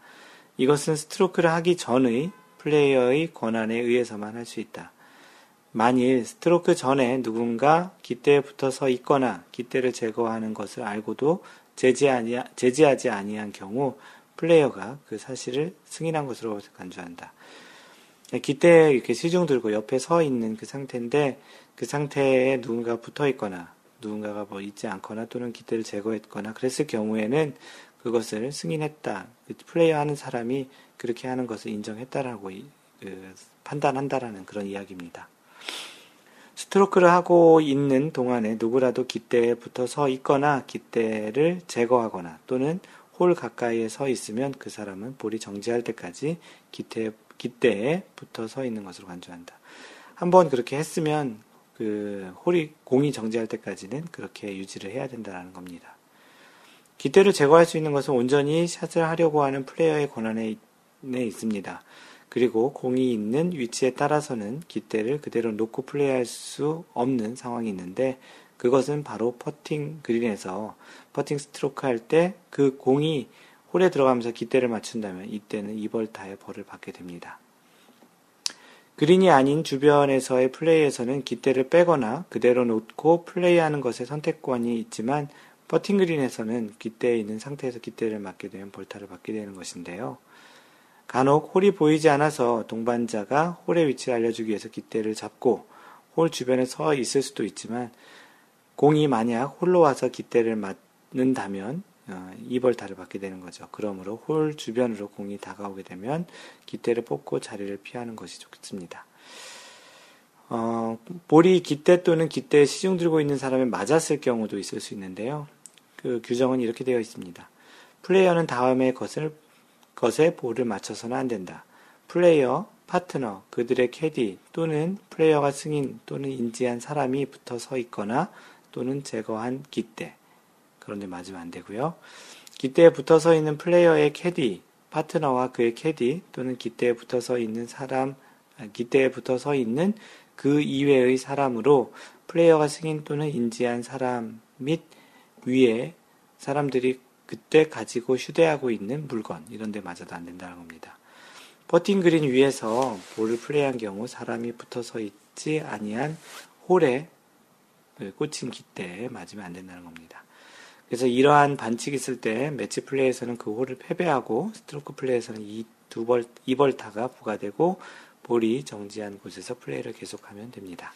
이것은 스트로크를 하기 전의 플레이어의 권한에 의해서만 할 수 있다. 만일 스트로크 전에 누군가 깃대에 붙어 서 있거나 깃대를 제거하는 것을 알고도 제지하지, 아니한 경우 플레이어가 그 사실을 승인한 것으로 간주한다. 기대에 이렇게 시중 들고 옆에 서 있는 그 상태인데 그 상태에 누군가 붙어 있거나 누군가가 뭐 있지 않거나 또는 기대를 제거했거나 그랬을 경우에는 그것을 승인했다. 그 플레이어 하는 사람이 그렇게 하는 것을 인정했다라고 그 판단한다라는 그런 이야기입니다. 스트로크를 하고 있는 동안에 누구라도 기대에 붙어 서 있거나 기대를 제거하거나 또는 홀 가까이에 서 있으면 그 사람은 볼이 정지할 때까지 기대, 기대에 붙어 서 있는 것으로 간주한다. 한번 그렇게 했으면 그 홀이 공이 정지할 때까지는 그렇게 유지를 해야 된다는 겁니다. 기대를 제거할 수 있는 것은 온전히 샷을 하려고 하는 플레이어의 권한에 있습니다. 그리고 공이 있는 위치에 따라서는 기대를 그대로 놓고 플레이할 수 없는 상황이 있는데 그것은 바로 퍼팅 그린에서 퍼팅 스트로크 할 때 그 공이 홀에 들어가면서 깃대를 맞춘다면 이때는 2벌타의 벌을 받게 됩니다. 그린이 아닌 주변에서의 플레이에서는 깃대를 빼거나 그대로 놓고 플레이하는 것에 선택권이 있지만 퍼팅 그린에서는 깃대에 있는 상태에서 깃대를 맞게 되면 벌타를 받게 되는 것인데요. 간혹 홀이 보이지 않아서 동반자가 홀의 위치를 알려주기 위해서 깃대를 잡고 홀 주변에 서 있을 수도 있지만 공이 만약 홀로 와서 기대를 맞는다면 어, 이벌타를 받게 되는 거죠. 그러므로 홀 주변으로 공이 다가오게 되면 기대를 뽑고 자리를 피하는 것이 좋습니다. 어, 볼이 기대 또는 기대에 시중 들고 있는 사람에 맞았을 경우도 있을 수 있는데요. 그 규정은 이렇게 되어 있습니다. 플레이어는 다음의 것을, 것에 볼을 맞춰서는 안 된다. 플레이어, 파트너, 그들의 캐디 또는 플레이어가 승인 또는 인지한 사람이 붙어 서 있거나 또는 제거한 깃대, 그런데 맞으면 안 되고요. 깃대에 붙어서 있는 플레이어의 캐디, 파트너와 그의 캐디 또는 깃대에 붙어서 있는 사람, 아, 깃대에 붙어서 있는 그 이외의 사람으로 플레이어가 승인 또는 인지한 사람 및 위에 사람들이 그때 가지고 휴대하고 있는 물건 이런 데 맞아도 안 된다는 겁니다. 퍼팅 그린 위에서 볼을 플레이한 경우 사람이 붙어서 있지 아니한 홀에 꽂힌 깃대에 맞으면 안 된다는 겁니다. 그래서 이러한 반칙이 있을 때 매치 플레이에서는 그 홀을 패배하고 스트로크 플레이에서는 이 두 벌, 이벌타가 부과되고 볼이 정지한 곳에서 플레이를 계속하면 됩니다.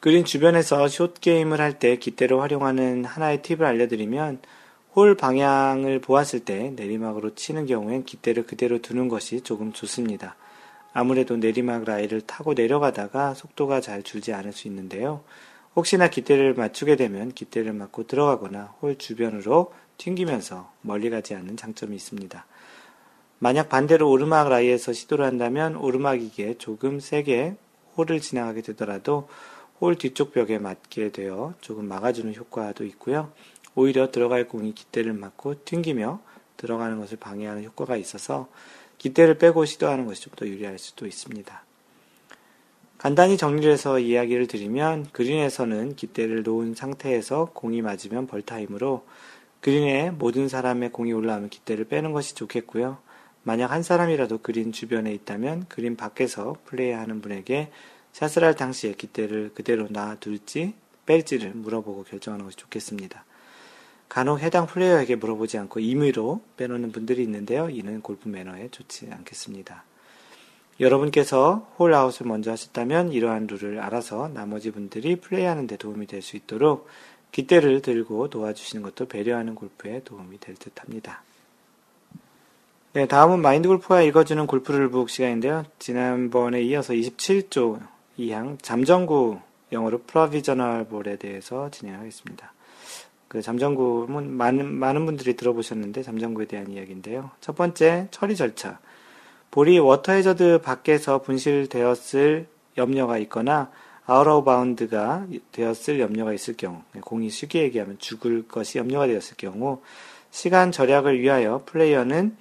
그린 주변에서 숏 게임을 할때 기대를 활용하는 하나의 팁을 알려드리면 홀 방향을 보았을 때 내리막으로 치는 경우엔 기대를 그대로 두는 것이 조금 좋습니다. 아무래도 내리막 라인을 타고 내려가다가 속도가 잘 줄지 않을 수 있는데요. 혹시나 기대를 맞추게 되면 기대를 맞고 들어가거나 홀 주변으로 튕기면서 멀리 가지 않는 장점이 있습니다. 만약 반대로 오르막 라이에서 시도를 한다면 오르막이기에 조금 세게 홀을 지나가게 되더라도 홀 뒤쪽 벽에 맞게 되어 조금 막아주는 효과도 있고요. 오히려 들어갈 공이 기대를 맞고 튕기며 들어가는 것을 방해하는 효과가 있어서 기대를 빼고 시도하는 것이 좀 더 유리할 수도 있습니다. 간단히 정리를 해서 이야기를 드리면 그린에서는 깃대를 놓은 상태에서 공이 맞으면 벌타임으로 그린에 모든 사람의 공이 올라오면 깃대를 빼는 것이 좋겠고요. 만약 한 사람이라도 그린 주변에 있다면 그린 밖에서 플레이하는 분에게 샷을 할 당시에 깃대를 그대로 놔둘지 뺄지를 물어보고 결정하는 것이 좋겠습니다. 간혹 해당 플레이어에게 물어보지 않고 임의로 빼놓는 분들이 있는데요. 이는 골프 매너에 좋지 않겠습니다. 여러분께서 홀아웃을 먼저 하셨다면 이러한 룰을 알아서 나머지 분들이 플레이하는 데 도움이 될 수 있도록 깃대를 들고 도와주시는 것도 배려하는 골프에 도움이 될 듯 합니다. 네, 다음은 마인드 골프가 읽어주는 골프 rule book 시간인데요. 지난번에 이어서 27조 2항 잠정구 영어로 provisional ball에 대해서 진행하겠습니다. 그 잠정구는 많은, 많은 분들이 들어보셨는데 잠정구에 대한 이야기인데요. 첫 번째, 처리 절차. 볼이 워터 해저드 밖에서 분실되었을 염려가 있거나 아웃 오브 바운드가 되었을 염려가 있을 경우, 공이 쉽게 얘기하면 죽을 것이 염려가 되었을 경우, 시간 절약을 위하여 플레이어는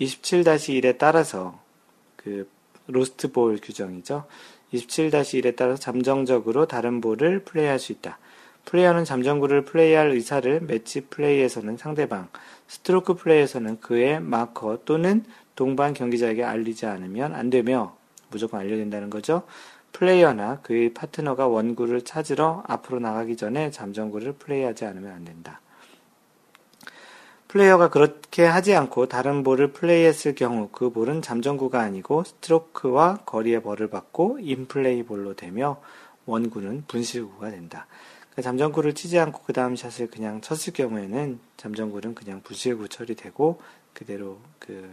27-1에 따라서 그 로스트 볼 규정이죠. 27-1에 따라서 잠정적으로 다른 볼을 플레이할 수 있다. 플레이어는 잠정구를 플레이할 의사를 매치 플레이에서는 상대방, 스트로크 플레이에서는 그의 마커 또는 동반 경기자에게 알리지 않으면 안 되며 무조건 알려야 된다는 거죠. 플레이어나 그의 파트너가 원구를 찾으러 앞으로 나가기 전에 잠정구를 플레이하지 않으면 안 된다. 플레이어가 그렇게 하지 않고 다른 볼을 플레이했을 경우 그 볼은 잠정구가 아니고 스트로크와 거리의 벌을 받고 인플레이 볼로 되며 원구는 분실구가 된다. 그러니까 잠정구를 치지 않고 그 다음 샷을 그냥 쳤을 경우에는 잠정구는 그냥 분실구 처리되고 그대로 그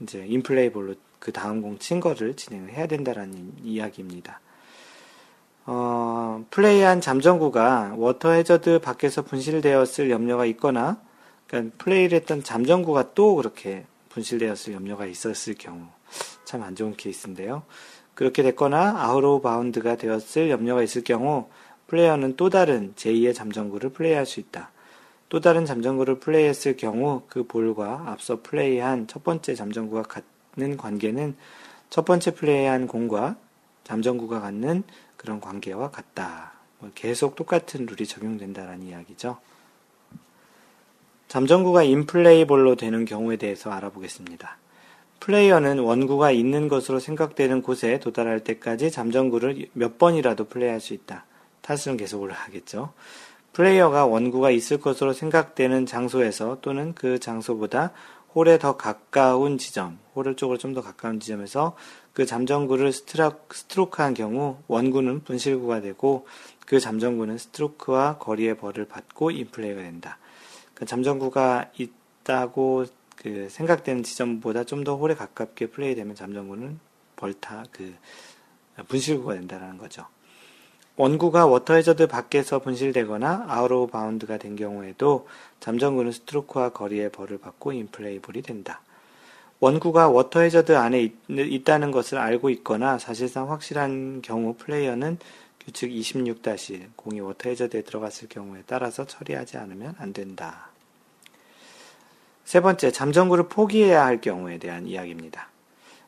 이제 인플레이 볼로 그 다음 공 친 거를 진행을 해야 된다라는 이야기입니다. 어, 플레이한 잠정구가 워터 해저드 밖에서 분실되었을 염려가 있거나 그러니까 플레이를 했던 잠정구가 또 그렇게 분실되었을 염려가 있었을 경우 참 안 좋은 케이스인데요. 그렇게 됐거나 아웃 오브 바운드가 되었을 염려가 있을 경우 플레이어는 또 다른 제2의 잠정구를 플레이할 수 있다. 또 다른 잠정구를 플레이했을 경우 그 볼과 앞서 플레이한 첫 번째 잠정구가 갖는 관계는 첫 번째 플레이한 공과 잠정구가 갖는 그런 관계와 같다. 뭐 계속 똑같은 룰이 적용된다라는 이야기죠. 잠정구가 인플레이볼로 되는 경우에 대해서 알아보겠습니다. 플레이어는 원구가 있는 것으로 생각되는 곳에 도달할 때까지 잠정구를 몇 번이라도 플레이할 수 있다. 타수는 계속 올라가겠죠. 플레이어가 원구가 있을 것으로 생각되는 장소에서 또는 그 장소보다 홀에 더 가까운 지점, 홀 쪽으로 좀 더 가까운 지점에서 그 잠정구를 스트로크한 경우 원구는 분실구가 되고 그 잠정구는 스트로크와 거리의 벌을 받고 인플레이가 된다. 그 잠정구가 있다고 그 생각되는 지점보다 좀 더 홀에 가깝게 플레이되면 잠정구는 벌타 그 분실구가 된다는 거죠. 원구가 워터 해저드 밖에서 분실되거나 아웃 오브 바운드가 된 경우에도 잠정구는 스트로크와 거리의 벌을 받고 인플레이 볼이 된다. 원구가 워터 해저드 안에 있, 다는 것을 알고 있거나 사실상 확실한 경우 플레이어는 규칙 26- 공이 워터 해저드에 들어갔을 경우에 따라서 처리하지 않으면 안 된다. 세 번째, 잠정구를 포기해야 할 경우에 대한 이야기입니다.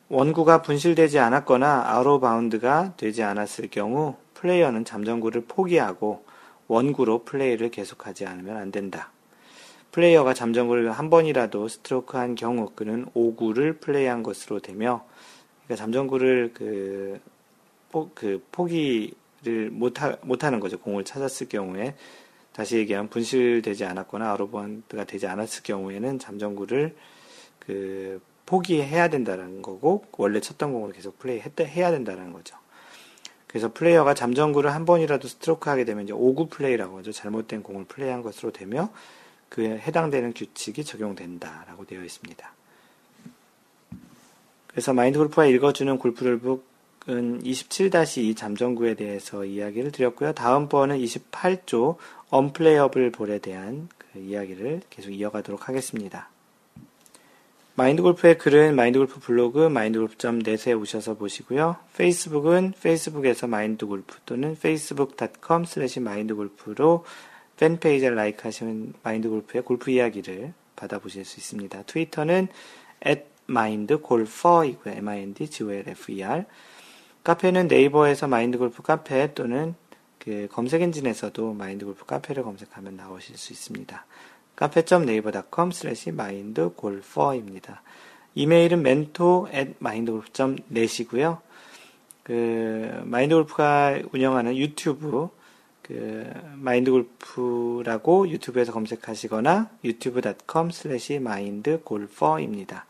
원구가 분실되지 않았거나 아웃 오브 바운드가 되지 않았을 경우 플레이어는 잠정구를 포기하고 원구로 플레이를 계속하지 않으면 안 된다. 플레이어가 잠정구를 한 번이라도 스트로크한 경우 그는 오구를 플레이한 것으로 되며 그러니까 잠정구를 그, 포, 그 포기를 못하, 못하는 거죠. 공을 찾았을 경우에 다시 얘기하면 분실되지 않았거나 아로번드가 되지 않았을 경우에는 잠정구를 그 포기해야 된다는 거고 원래 쳤던 공으로 계속 플레이 해야 된다는 거죠. 그래서 플레이어가 잠정구를 한 번이라도 스트로크 하게 되면 이제 오구 플레이라고 하죠. 잘못된 공을 플레이한 것으로 되며 그에 해당되는 규칙이 적용된다라고 되어 있습니다. 그래서 마인드 골프가 읽어주는 골프 rule book 은 27-2 잠정구에 대해서 이야기를 드렸고요. 다음번은 28조 unplayable ball에 대한 그 이야기를 계속 이어가도록 하겠습니다. 마인드골프의 글은 마인드골프 블로그 mindgolf.net에 오셔서 보시고요. 페이스북은 페이스북에서 마인드골프 또는 facebook.com slash mindgolf로 fan page를 like하시면 마인드골프의 골프 이야기를 받아보실 수 있습니다. 트위터는 at mindgolfer이고요. m-i-n-d-g-o-l-f-e-r 카페는 네이버에서 마인드골프 카페 또는 그 검색 엔진에서도 마인드골프 카페를 검색하면 나오실 수 있습니다. cafe.naver.com slash mindgolfer입니다. 이메일은 mentor at mindgolf.net이고요. 그 마인드 골프가 운영하는 유튜브 그 마인드 골프라고 유튜브에서 검색하시거나 유튜브.com 슬래시 마인드 골퍼입니다.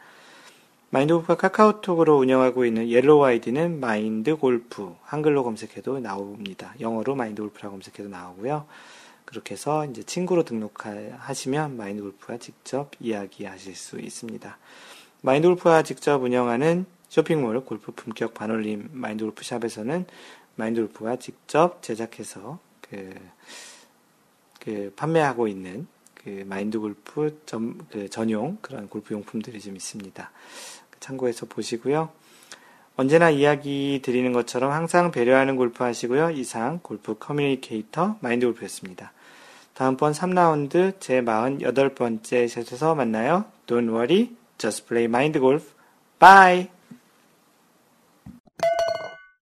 마인드 골프가 카카오톡으로 운영하고 있는 옐로우 아이디는 마인드 골프 한글로 검색해도 나옵니다. 영어로 마인드 골프라고 검색해도 나오고요. 그렇게 해서 이제 친구로 등록하시면 마인드골프와 직접 이야기하실 수 있습니다. 마인드골프가 직접 운영하는 쇼핑몰 골프 품격 반올림 마인드골프 샵에서는 마인드골프가 직접 제작해서 그, 그 판매하고 있는 그 마인드 골프 전, 그 전용 그런 골프 용품들이 좀 있습니다. 참고해서 보시고요. 언제나 이야기 드리는 것처럼 항상 배려하는 골프 하시고요. 이상 골프 커뮤니케이터 마인드 골프였습니다. 다음번 3라운드 제 48번째 샷에서 만나요. Don't worry, just play mind golf. Bye!